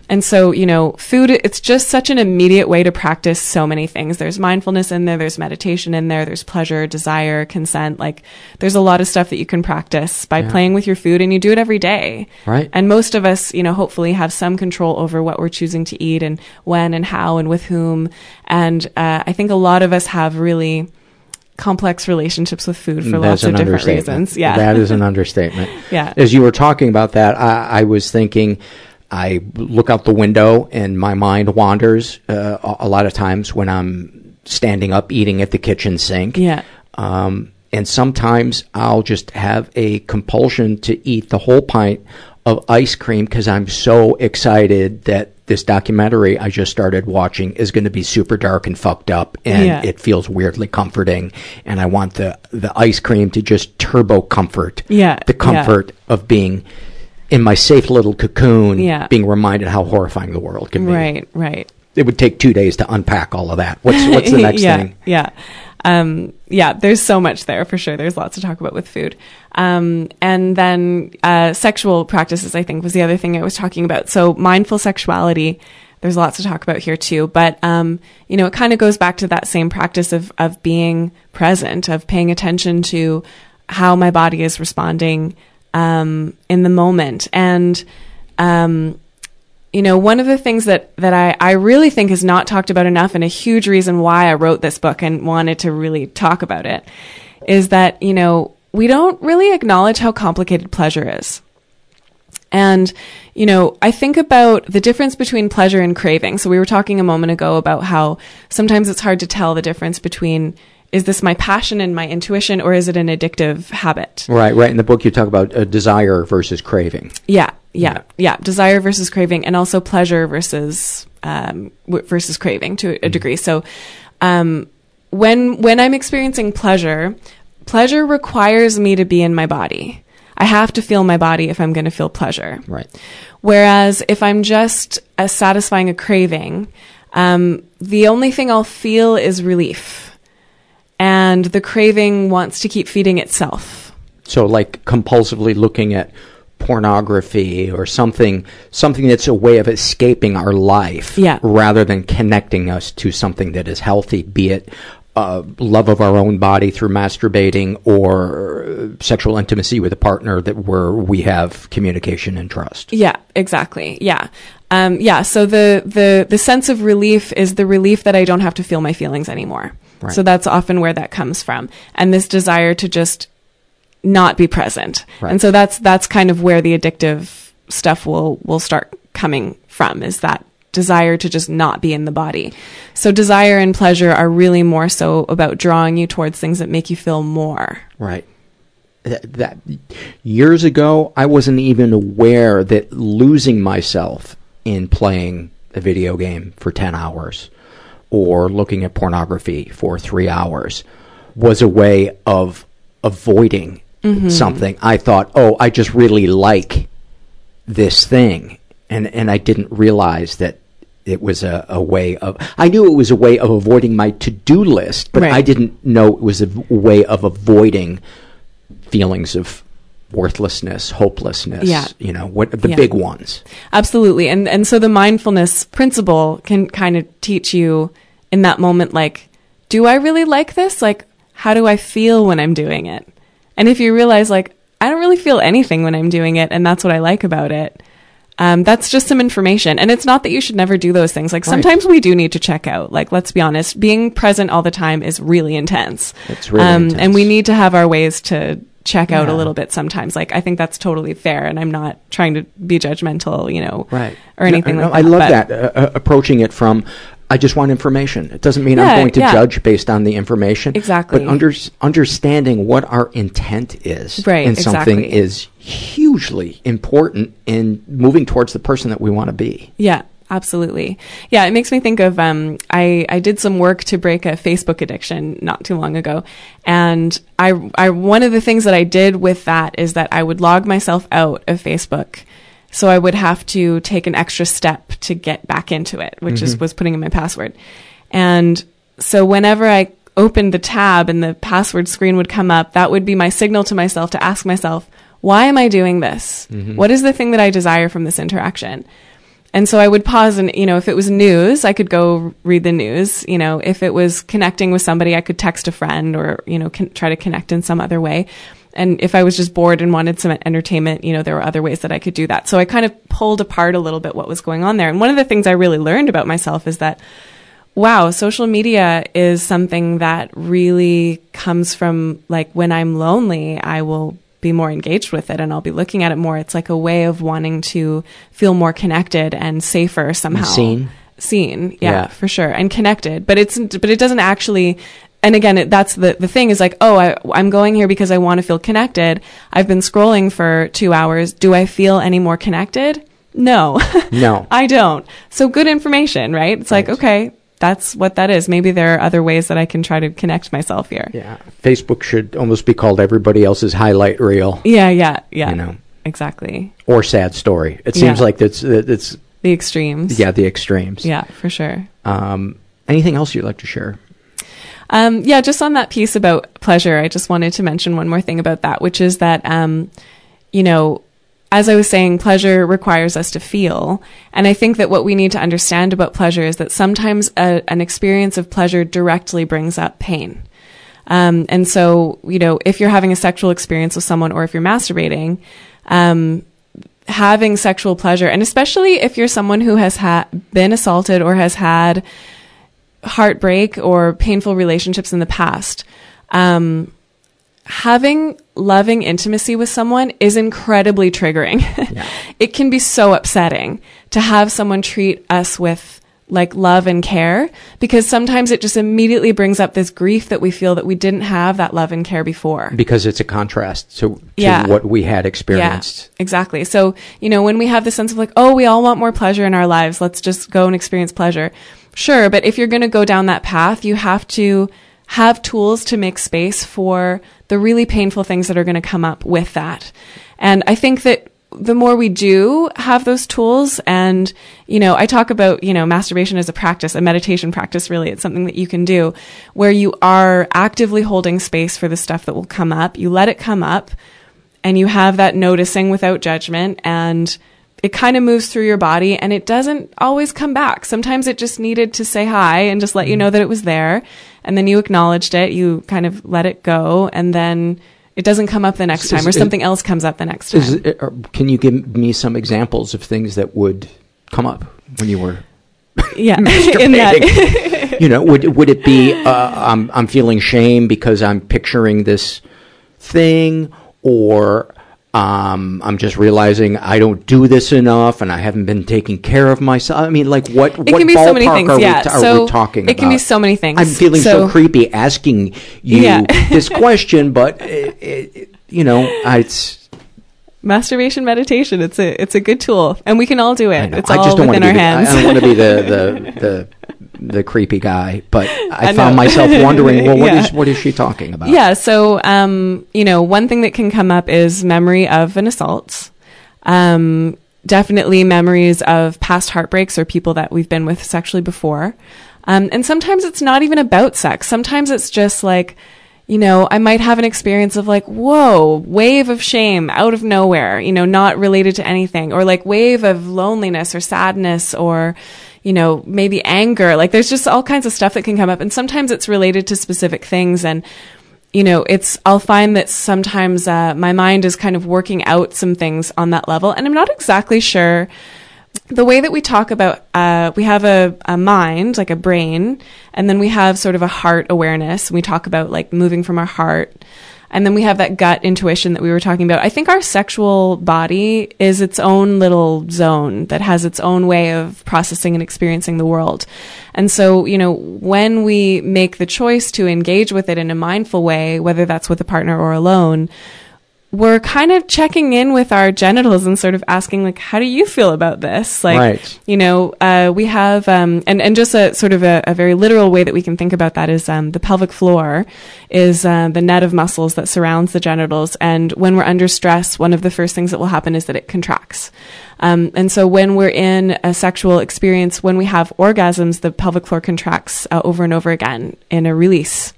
and so you know food it's just such an immediate way to practice so many things there's mindfulness in there there's meditation in there there's pleasure desire consent like there's a lot of stuff that you can practice by Yeah. playing with your food and you do it every day Right. and most of us, you know, hopefully have some control over what we're choosing to eat and when and how and with whom. And uh, I think a lot of us have really complex relationships with food for lots of different reasons. Yeah. That is an <laughs> understatement. Yeah. As you were talking about that, I, I was thinking, I look out the window and my mind wanders uh, a lot of times when I'm standing up eating at the kitchen sink. Yeah. Um, and sometimes I'll just have a compulsion to eat the whole pint of ice cream because I'm so excited that this documentary I just started watching is going to be super dark and fucked up, and Yeah. it feels weirdly comforting. And I want the the ice cream to just turbo comfort, Yeah, the comfort of being in my safe little cocoon, Yeah. being reminded how horrifying the world can be. Right, right. It would take two days to unpack all of that. What's what's the <laughs> next yeah, thing? Yeah. Um, yeah, there's so much there for sure. There's lots to talk about with food. Um, and then uh, sexual practices, I think, was the other thing I was talking about. So mindful sexuality, there's lots to talk about here too. But um, you know, it kind of goes back to that same practice of of being present, of paying attention to how my body is responding um, in the moment, and um, you know, one of the things that, that I, I really think is not talked about enough and a huge reason why I wrote this book and wanted to really talk about it is that, you know, we don't really acknowledge how complicated pleasure is. And, you know, I think about the difference between pleasure and craving. So we were talking a moment ago about how sometimes it's hard to tell the difference between is this my passion and my intuition or is it an addictive habit? Right, right. In the book, you talk about uh, desire versus craving. Yeah, yeah, yeah. Desire versus craving, and also pleasure versus um, w- versus craving to a degree. So, um, when when I'm experiencing pleasure, pleasure requires me to be in my body. I have to feel my body if I'm going to feel pleasure. Right. Whereas if I'm just uh, satisfying a craving, um, the only thing I'll feel is relief. And the craving wants to keep feeding itself. So, like compulsively looking at pornography or something, something that's a way of escaping our life, Yeah. rather than connecting us to something that is healthy, be it uh, love of our own body through masturbating or sexual intimacy with a partner that where we have communication and trust. Yeah, exactly. Yeah. Um, yeah. So the, the, the sense of relief is the relief that I don't have to feel my feelings anymore. Right. So that's often where that comes from. And this desire to just not be present. Right. And so that's, that's kind of where the addictive stuff will, will start coming from is that desire to just not be in the body. So desire and pleasure are really more so about drawing you towards things that make you feel more. Right. That, that years ago, I wasn't even aware that losing myself in playing a video game for ten hours or looking at pornography for three hours was a way of avoiding mm-hmm. something. I thought, oh, I just really like this thing, and and I didn't realize that it was a, a way of. I knew it was a way of avoiding my to do list, but Right. I didn't know it was a way of avoiding feelings of worthlessness, hopelessness. Yeah. you know what the Yeah. big ones. Absolutely. And and so the mindfulness principle can kind of teach you in that moment like do I really like this? Like how do I feel when I'm doing it? And if you realize like I don't really feel anything when I'm doing it and that's what I like about it. Um, that's just some information. And it's not that you should never do those things. Like Right. sometimes we do need to check out. Like let's be honest, being present all the time is really intense. It's really um, intense. And we need to have our ways to check out Yeah. a little bit sometimes. Like I think that's totally fair and I'm not trying to be judgmental, you know, right or anything No, no, like that. I love but- that uh, uh, approaching it from. I just want information. It doesn't mean I'm going to yeah. judge based on the information. Exactly. But under, understanding what our intent is Right, in something exactly. is hugely important in moving towards the person that we want to be. Yeah, absolutely. Yeah, it makes me think of um, I I did some work to break a Facebook addiction not too long ago, and I I one of the things that I did with that is that I would log myself out of Facebook. So I would have to take an extra step to get back into it, which is mm-hmm. was putting in my password. And so whenever I opened the tab and the password screen would come up, that would be my signal to myself to ask myself, why am I doing this? Mm-hmm. What is the thing that I desire from this interaction? And so I would pause and, you know, if it was news, I could go read the news. You know, if it was connecting with somebody, I could text a friend or, you know, con- try to connect in some other way. And if I was just bored and wanted some entertainment, you know, there were other ways that I could do that. So I kind of pulled apart a little bit what was going on there. And one of the things I really learned about myself is that, wow, social media is something that really comes from like when I'm lonely, I will be more engaged with it and I'll be looking at it more. It's like a way of wanting to feel more connected and safer somehow. Seen. Seen, yeah, Yeah. for sure, and connected. But it's but it doesn't actually. And again, it, that's the the thing is like, oh, I, I'm going here because I want to feel connected. I've been scrolling for two hours. Do I feel any more connected? No, <laughs> No. I don't. So good information, right? It's like, okay, that's what that is. Maybe there are other ways that I can try to connect myself here. Yeah. Facebook should almost be called everybody else's highlight reel Yeah, yeah, yeah. You know. exactly. or sad story. It seems Yeah. like that's it's The extremes. yeah the extremes. Yeah, for sure. Um, anything else you'd like to share? Um, yeah, just on that piece about pleasure, I just wanted to mention one more thing about that, which is that, um, you know, as I was saying, pleasure requires us to feel. And I think that what we need to understand about pleasure is that sometimes a, an experience of pleasure directly brings up pain. Um, and so, you know, if you're having a sexual experience with someone or if you're masturbating, um, having sexual pleasure, and especially if you're someone who has ha- been assaulted or has had heartbreak or painful relationships in the past, um, having loving intimacy with someone is incredibly triggering. <laughs> it can be so upsetting to have someone treat us with like love and care because sometimes it just immediately brings up this grief that we feel that we didn't have that love and care before. Because it's a contrast to, to Yeah. what we had experienced. Yeah, exactly. So, you know, when we have this sense of like, oh, we all want more pleasure in our lives, let's just go and experience pleasure. Sure, but if you're going to go down that path, you have to have tools to make space for the really painful things that are going to come up with that. And I think that the more we do have those tools and you know i talk about you know masturbation as a practice a meditation practice really it's something that you can do where you are actively holding space for the stuff that will come up you let it come up and you have that noticing without judgment and it kind of moves through your body and it doesn't always come back sometimes it just needed to say hi and just let you know that it was there and then you acknowledged it you kind of let it go and then it doesn't come up the next time, or Is- something else comes up the next time. Is or can you give me some examples of things that would come up when you were <laughs> yeah, in masturbating? that. <laughs> you know, would would it be uh, I'm I'm feeling shame because I'm picturing this thing, or um, I'm just realizing I don't do this enough, and I haven't been taking care of myself. I mean, like what? It what can be so many things, Are, yeah. we, t- are So we talking about? it can be so many things. I'm feeling so, So- creepy asking you Yeah. <laughs> this question, but it, it, you know, I, it's. Masturbation meditation. It's a it's a good tool, and we can all do it. It's I all within our to be hands. I don't want to be the, the <laughs> the the creepy guy, but I, <laughs> I found myself wondering, well, what <laughs> is Yeah. what is she talking about? Yeah. So, um, you know, one thing that can come up is memory of an assault. Um, definitely memories of past heartbreaks or people that we've been with sexually before. Um, and sometimes it's not even about sex. Sometimes it's just like, you know, I might have an experience of like, whoa, wave of shame out of nowhere, you know, not related to anything, or like wave of loneliness or sadness or, you know, maybe anger. Like there's just all kinds of stuff that can come up. And sometimes it's related to specific things. And, you know, it's, I'll find that sometimes uh, my mind is kind of working out some things on that level. And I'm not exactly sure the way that we talk about uh, we have a, a mind like a brain and then we have sort of a heart awareness And we talk about like moving from our heart and then we have that gut intuition that we were talking about. I think our sexual body is its own little zone that has its own way of processing and experiencing the world. And so you know when we make the choice to engage with it in a mindful way whether that's with a partner or alone we're kind of checking in with our genitals and sort of asking like how do you feel about this? Like Right. you know uh, we have um, and and just a sort of a, a very literal way that we can think about that is um, the pelvic floor is uh, the net of muscles that surrounds the genitals. And when we're under stress one of the first things that will happen is that it contracts. Um, and so when we're in a sexual experience when we have orgasms the pelvic floor contracts uh, over and over again in a release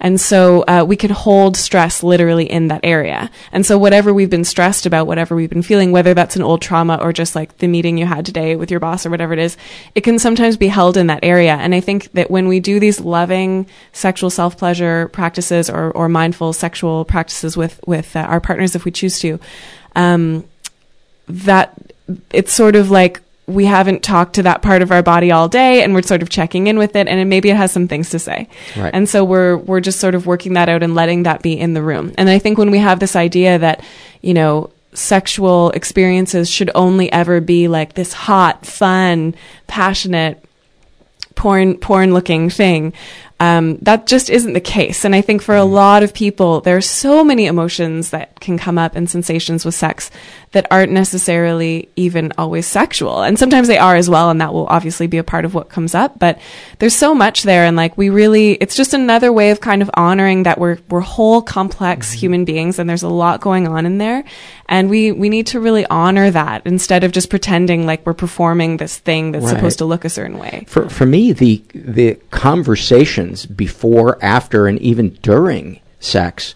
and so uh, we can hold stress literally in that area. And so whatever we've been stressed about, whatever we've been feeling, whether that's an old trauma or just like the meeting you had today with your boss or whatever it is, it can sometimes be held in that area. And I think that when we do these loving sexual self pleasure practices or, or mindful sexual practices with with uh, our partners, if we choose to, um, that it's sort of like we haven't talked to that part of our body all day and we're sort of checking in with it and maybe it has some things to say. Right. And so we're we're just sort of working that out and letting that be in the room. And I think when we have this idea that, you know, sexual experiences should only ever be like this hot, fun, passionate porn porn looking thing um, that just isn't the case and i think for a lot of people there are so many emotions that can come up and sensations with sex that aren't necessarily even always sexual. And sometimes they are as well and that will obviously be a part of what comes up. But there's so much there and like we really it's just another way of kind of honoring that we're we're whole complex mm-hmm. human beings and there's a lot going on in there. And we we need to really honor that instead of just pretending like we're performing this thing that's Right. supposed to look a certain way. For for me, the the conversations before, after, and even during sex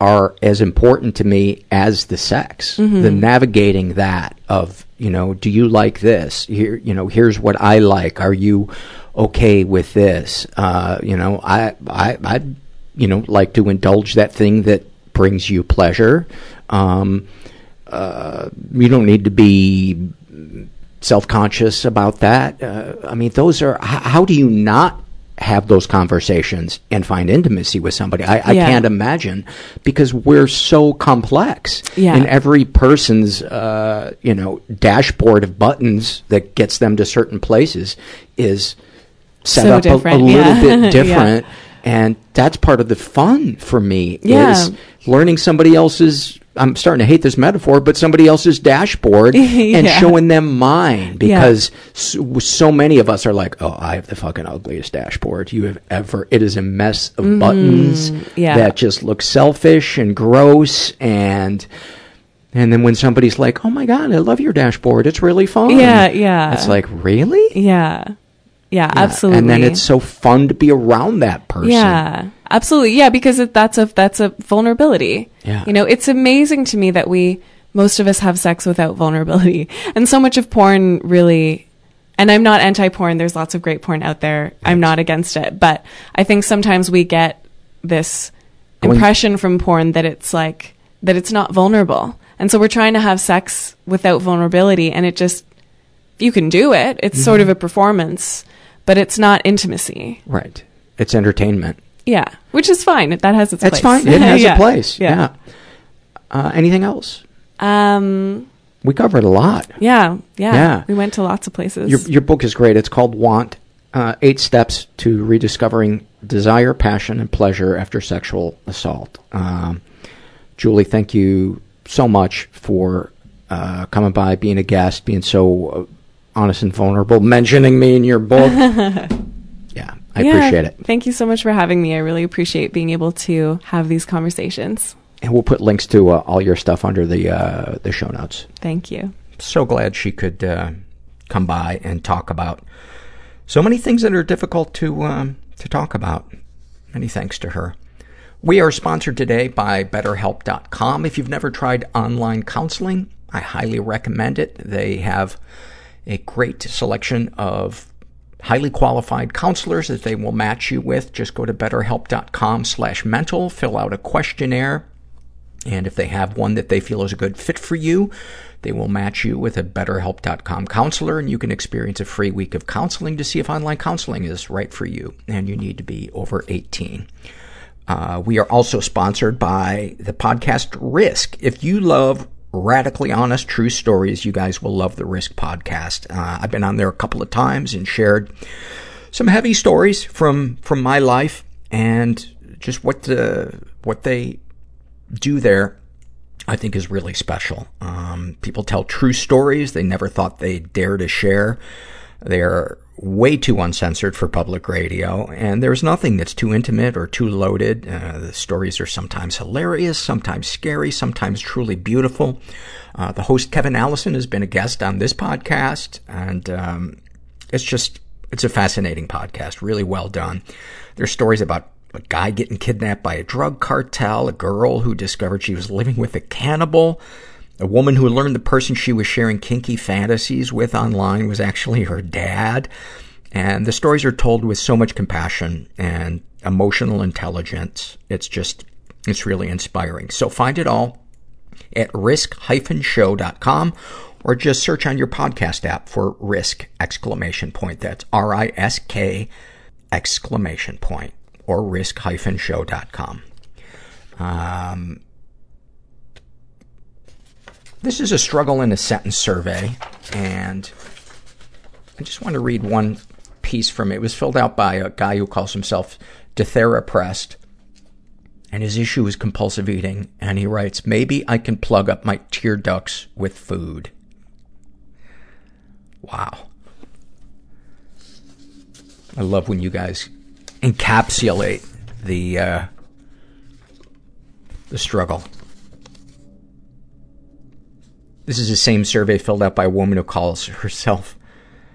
are as important to me as the sex. Mhm. The navigating that of you know, do you like this? Here, you know, here's what I like. Are you okay with this? Uh, you know, I I I you know like to indulge that thing that brings you pleasure. Um, uh, you don't need to be self-conscious about that. Uh, I mean, those are. How do you not have those conversations and find intimacy with somebody? I, I Yeah. can't imagine because we're so complex. Yeah. And every person's, uh, you know, dashboard of buttons that gets them to certain places is set So up a- a, little yeah. bit <laughs> Yeah. different. And that's part of the fun for me Yeah. is learning somebody else's I'm starting to hate this metaphor, but somebody else's dashboard <laughs> and Yeah. showing them mine because so, so many of us are like, oh, I have the fucking ugliest dashboard you have ever. It is a mess of buttons Mm-hmm. yeah. that just look selfish and gross and. And then when somebody's like, "Oh my god, I love your dashboard. It's really fun." Yeah, yeah. It's like, "Really?" Yeah. Yeah, Yeah. absolutely. And then it's so fun to be around that person. Yeah, absolutely. Yeah, because it, that's a that's a vulnerability. Yeah. You know, it's amazing to me that we most of us have sex without vulnerability, <laughs> and so much of porn really. And I'm not anti-porn. There's lots of great porn out there. I'm not against it, but I think sometimes we get this impression from porn that it's like that it's not vulnerable, and so we're trying to have sex without vulnerability, and it just you can do it. It's sort Mm-hmm. of a performance, but it's not intimacy. Right. It's entertainment. Yeah, which is fine. That has its That's place. fine. It has <laughs> Yeah. a place. Yeah. Yeah. Uh, anything else? Um. We covered a lot. Yeah. Yeah. Yeah. We went to lots of places. Your your book is great. It's called Want: uh, Eight Steps to Rediscovering Desire, Passion, and Pleasure After Sexual Assault. Um, Julie, thank you so much for uh, coming by, being a guest, being so uh, honest and vulnerable, mentioning me in your book. <laughs> yeah, I Yeah. appreciate it. Thank you so much for having me. I really appreciate being able to have these conversations. And we'll put links to uh, all your stuff under the uh, the show notes. Thank you. so glad she could uh, come by and talk about so many things that are difficult to um, to talk about. Many thanks to her. We are sponsored today by BetterHelp.com. If you've never tried online counseling, I highly recommend it. They have a great selection of highly qualified counselors that they will match you with. Just go to betterhelp.com slash mental, fill out a questionnaire, and if they have one that they feel is a good fit for you, they will match you with a betterhelp.com counselor and you can experience a free week of counseling to see if online counseling is right for you. And you need to be over 18. Uh, we are also sponsored by the podcast Risk. If you love radically honest, true stories, you guys will love the Risk podcast. Uh, I've been on there a couple of times and shared some heavy stories from, from my life and just what the, what they do there, I think is really special. Um, people tell true stories they never thought they'd dare to share. They're way too uncensored for public radio, and there's nothing that's too intimate or too loaded. Uh, the stories are sometimes hilarious, sometimes scary, sometimes truly beautiful. Uh, the host, Kevin Allison, has been a guest on this podcast, and um, it's just, it's a fascinating podcast, really well done. There's stories about a guy getting kidnapped by a drug cartel, a girl who discovered she was living with a cannibal, a woman who learned the person she was sharing kinky fantasies with online was actually her dad. And the stories are told with so much compassion and emotional intelligence. It's just, it's really inspiring. So find it all at risk-show.com or just search on your podcast app for risk exclamation point. That's R-I-S-K exclamation point or risk-show.com. Um, this is a struggle in a sentence survey, and I just want to read one piece from it. It was filled out by a guy who calls himself Detherapressed, and his issue is compulsive eating, and he writes, maybe I can plug up my tear ducts with food. Wow. I love when you guys encapsulate the, uh, the struggle. This is the same survey filled out by a woman who calls herself.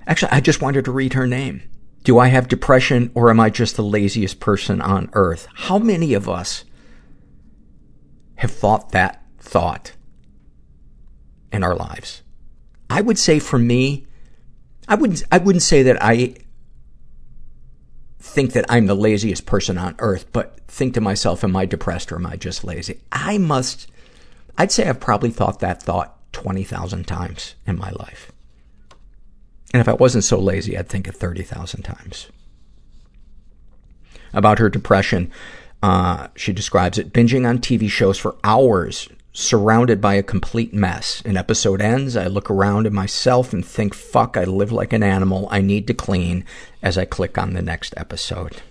Actually, I just wanted to read her name. Do I have depression or am I just the laziest person on earth? How many of us have thought that thought in our lives? I would say for me, I wouldn't, I wouldn't say that I think that I'm the laziest person on earth, but think to myself, am I depressed or am I just lazy? I must, I'd say I've probably thought that thought 20,000 times in my life. And if I wasn't so lazy, I'd think it 30,000 times. About her depression, uh, she describes it binging on TV shows for hours, surrounded by a complete mess. An episode ends, I look around at myself and think, fuck, I live like an animal. I need to clean as I click on the next episode.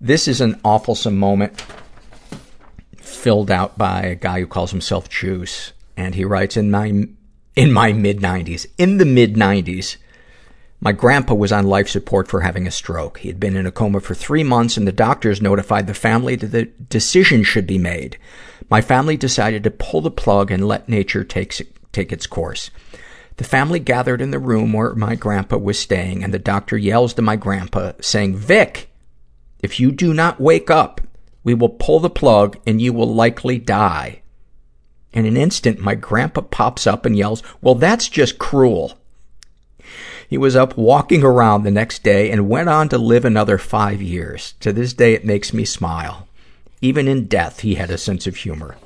This is an awfulsome moment filled out by a guy who calls himself Juice. And he writes, in my, in my mid 90s, in the mid 90s, my grandpa was on life support for having a stroke. He had been in a coma for three months and the doctors notified the family that the decision should be made. My family decided to pull the plug and let nature take, take its course. The family gathered in the room where my grandpa was staying and the doctor yells to my grandpa saying, Vic, if you do not wake up, we will pull the plug and you will likely die. In an instant, my grandpa pops up and yells, well, that's just cruel. He was up walking around the next day and went on to live another five years. To this day, it makes me smile. Even in death, he had a sense of humor.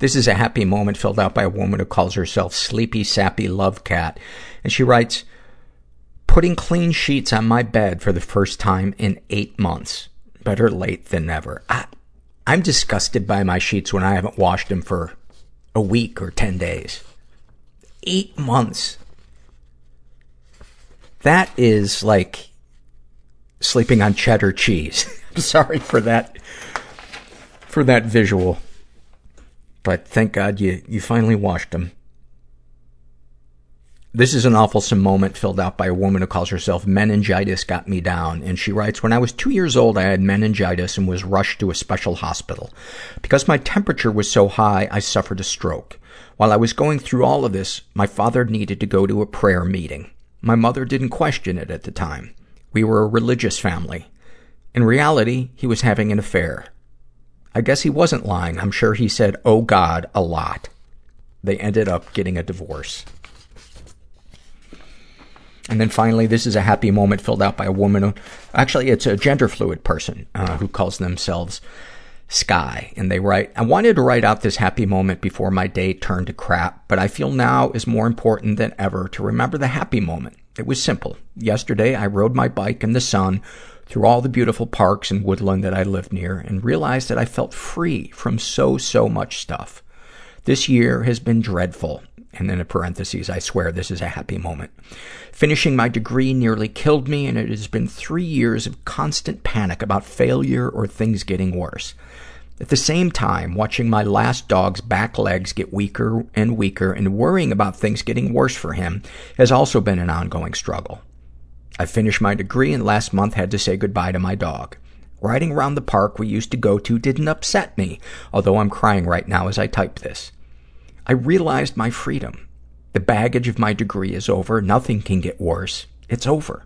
This is a happy moment filled out by a woman who calls herself Sleepy Sappy Love Cat. And she writes, putting clean sheets on my bed for the first time in eight months. Better late than never. I, I'm disgusted by my sheets when I haven't washed them for a week or 10 days. Eight months. That is like sleeping on cheddar cheese. <laughs> I'm sorry for that, for that visual. But thank God you, you finally washed them. This is an awful moment filled out by a woman who calls herself Meningitis Got Me Down. And she writes, When I was two years old, I had meningitis and was rushed to a special hospital. Because my temperature was so high, I suffered a stroke. While I was going through all of this, my father needed to go to a prayer meeting. My mother didn't question it at the time. We were a religious family. In reality, he was having an affair. I guess he wasn't lying. I'm sure he said, oh God, a lot. They ended up getting a divorce. And then finally, this is a happy moment filled out by a woman who, actually, it's a gender fluid person, uh, who calls themselves Sky. And they write, I wanted to write out this happy moment before my day turned to crap, but I feel now is more important than ever to remember the happy moment. It was simple. Yesterday, I rode my bike in the sun through all the beautiful parks and woodland that I lived near and realized that I felt free from so, so much stuff. This year has been dreadful. And then in parentheses, I swear this is a happy moment. Finishing my degree nearly killed me, and it has been three years of constant panic about failure or things getting worse. At the same time, watching my last dog's back legs get weaker and weaker and worrying about things getting worse for him has also been an ongoing struggle. I finished my degree and last month had to say goodbye to my dog. Riding around the park we used to go to didn't upset me, although I'm crying right now as I type this. I realized my freedom. The baggage of my degree is over. Nothing can get worse. It's over.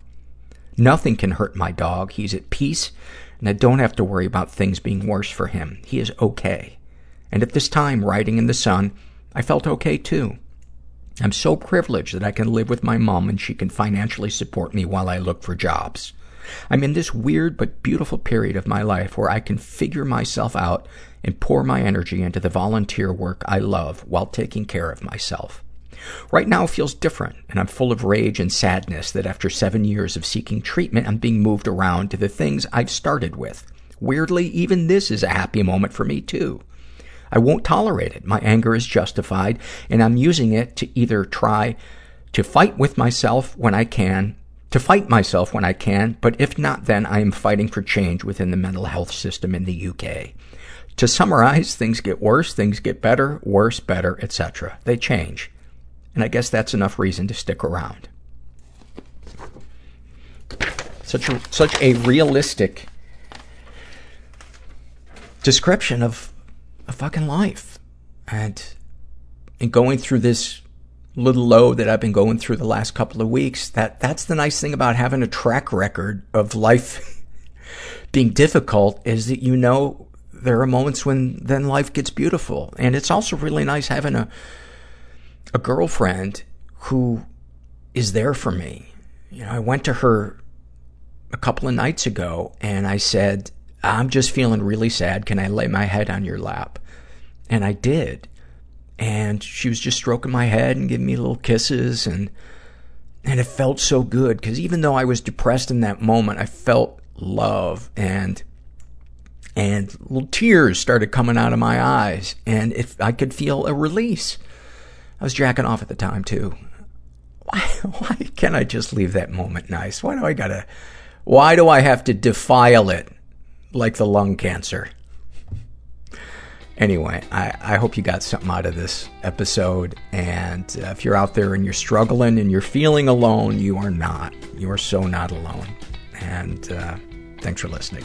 Nothing can hurt my dog. He's at peace, and I don't have to worry about things being worse for him. He is okay. And at this time, riding in the sun, I felt okay too. I'm so privileged that I can live with my mom and she can financially support me while I look for jobs. I'm in this weird but beautiful period of my life where I can figure myself out and pour my energy into the volunteer work I love while taking care of myself. Right now feels different, and I'm full of rage and sadness that after seven years of seeking treatment, I'm being moved around to the things I've started with. Weirdly, even this is a happy moment for me too. I won't tolerate it. My anger is justified, and I'm using it to either try to fight with myself when I can, to fight myself when I can, but if not, then I am fighting for change within the mental health system in the UK. To summarize, things get worse, things get better, worse, better, etc. They change. And I guess that's enough reason to stick around. Such a, such a realistic description of a fucking life. And, and going through this little low that I've been going through the last couple of weeks, that, that's the nice thing about having a track record of life <laughs> being difficult is that you know there are moments when then life gets beautiful. And it's also really nice having a, a girlfriend who is there for me. You know, I went to her a couple of nights ago and I said, I'm just feeling really sad. Can I lay my head on your lap? And I did. And she was just stroking my head and giving me little kisses and, and it felt so good because even though I was depressed in that moment, I felt love and, and little tears started coming out of my eyes and if I could feel a release. I was jacking off at the time too. Why, <laughs> why can't I just leave that moment nice? Why do I gotta, why do I have to defile it like the lung cancer? Anyway, I, I hope you got something out of this episode. And uh, if you're out there and you're struggling and you're feeling alone, you are not. You are so not alone. And uh, thanks for listening.